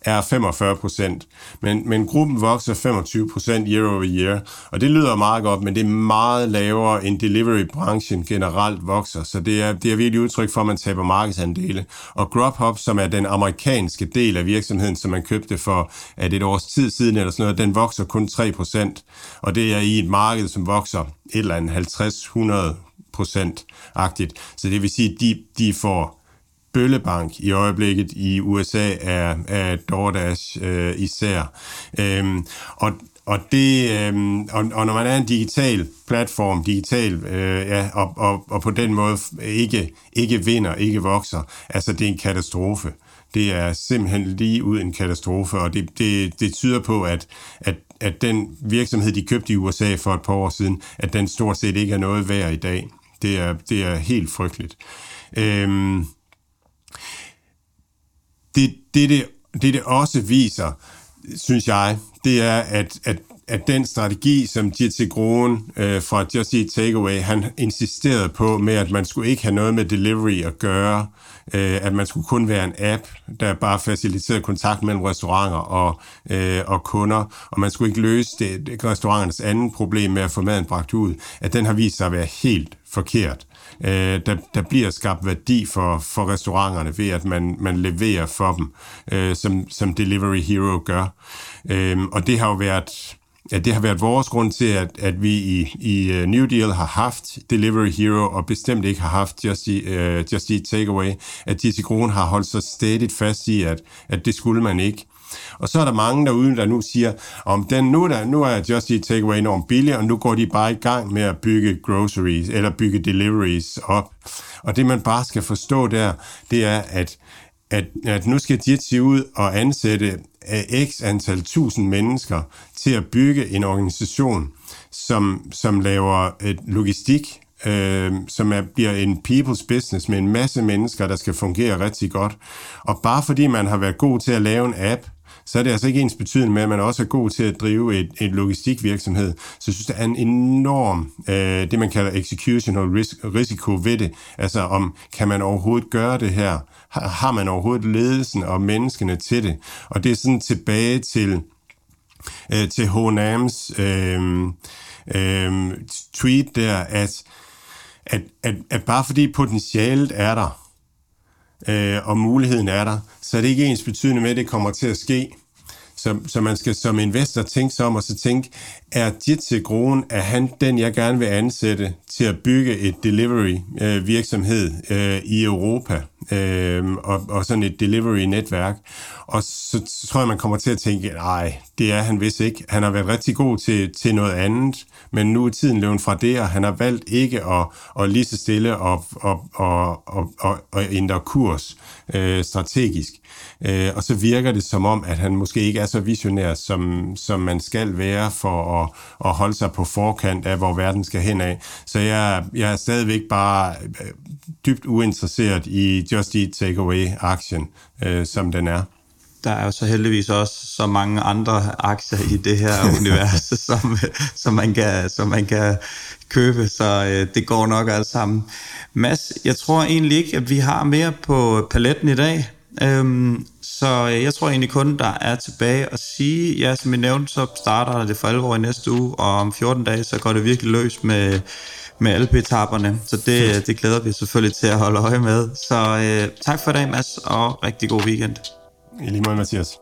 er 45 procent, men, men gruppen vokser 25 procent year over year, og det lyder meget godt, men det er meget lavere end delivery-branchen generelt vokser, så det er, det er virkelig udtryk for, at man taber markedsandele. Og Grubhub, som er den amerikanske del af virksomheden, som man købte for at et års tid siden eller sådan noget, den vokser kun 3 procent, og det er i et marked, som vokser et eller andet 50-100 procent-agtigt. Så det vil sige, at de, de får bøllebank i øjeblikket i USA er, er DoorDash øh, især. Øhm, og, og, det, øh, og, og når man er en digital platform, digital, øh, ja, og, og, og på den måde ikke, ikke vinder, ikke vokser, altså det er en katastrofe. Det er simpelthen lige ud en katastrofe, og det, det, det tyder på, at, at, at den virksomhed, de købte i USA for et par år siden, at den stort set ikke er noget værd i dag. Det er, det er helt frygteligt. Øh, det, det, det, det, det også viser, synes jeg, det er, at, at, at den strategi, som Jitsi Groen øh, fra Just Eat Takeaway, han insisterede på med, at man skulle ikke have noget med delivery at gøre, øh, at man skulle kun være en app, der bare faciliterede kontakt mellem restauranter og, øh, og kunder, og man skulle ikke løse det, det restauranternes anden problem med at få maden bragt ud, at den har vist sig at være helt forkert øh, der, der bliver skabt værdi for, for restauranterne ved, at man, man leverer for dem, øh, som, som Delivery Hero gør. Øh, og det har jo været... Ja, det har været vores grund til, at, at vi i, i øh, New Deal har haft Delivery Hero, og bestemt ikke har haft Just Eat, uh, Just Eat Takeaway, at de Kron har holdt sig stadigt fast i, at, at det skulle man ikke. Og så er der mange derude, der nu siger, om den nu, der, nu er Just Eat Takeaway enormt billig, og nu går de bare i gang med at bygge groceries, eller bygge deliveries op. Og det man bare skal forstå der, det er, at at, at nu skal Jitsi ud og ansætte x antal tusind mennesker til at bygge en organisation, som, som laver et logistik, øh, som er, bliver en people's business med en masse mennesker, der skal fungere rigtig godt. Og bare fordi man har været god til at lave en app, så er det altså ikke ens betydende med, at man også er god til at drive et, et logistikvirksomhed. Så jeg synes, der er en enorm, øh, det man kalder executional risk, risiko ved det. Altså om, kan man overhovedet gøre det her? Har, har man overhovedet ledelsen og menneskene til det? Og det er sådan tilbage til, øh, til H&M's øh, øh, tweet der, at, at, at, at bare fordi potentialet er der, øh, og muligheden er der, så det er ikke ens betydende med, at det kommer til at ske. Så, så man skal som investor tænke sig om og så tænke, er Jitse Groen, er han den, jeg gerne vil ansætte til at bygge et delivery øh, virksomhed øh, i Europa? øh, og, og sådan et delivery-netværk. Og så, så tror jeg, man kommer til at tænke, nej, det er han vist ikke. Han har været rigtig god til, til noget andet, men nu er tiden løbet fra det, og han har valgt ikke at, at lige så stille og, og, og, og, og, og ændre kurs øh, strategisk. Øh, og så virker det som om, at han måske ikke er så visionær, som, som man skal være for at, at holde sig på forkant af, hvor verden skal hen af. Så jeg, jeg er stadigvæk bare øh, dybt uinteresseret i Just Eat Takeaway-aktien, øh, som den er der er jo så heldigvis også så mange andre aktier i det her univers, som, som, man kan, som man kan købe, så øh, det går nok alt sammen. Mads, jeg tror egentlig ikke, at vi har mere på paletten i dag. Øhm, så jeg tror egentlig kun, der er tilbage at sige, ja, som jeg nævnte, så starter det for alvor i næste uge, og om 14 dage, så går det virkelig løs med, med LP-etapperne. Så det, det glæder vi selvfølgelig til at holde øje med. Så øh, tak for i dag, Mads, og rigtig god weekend. I lige måde, Mathias.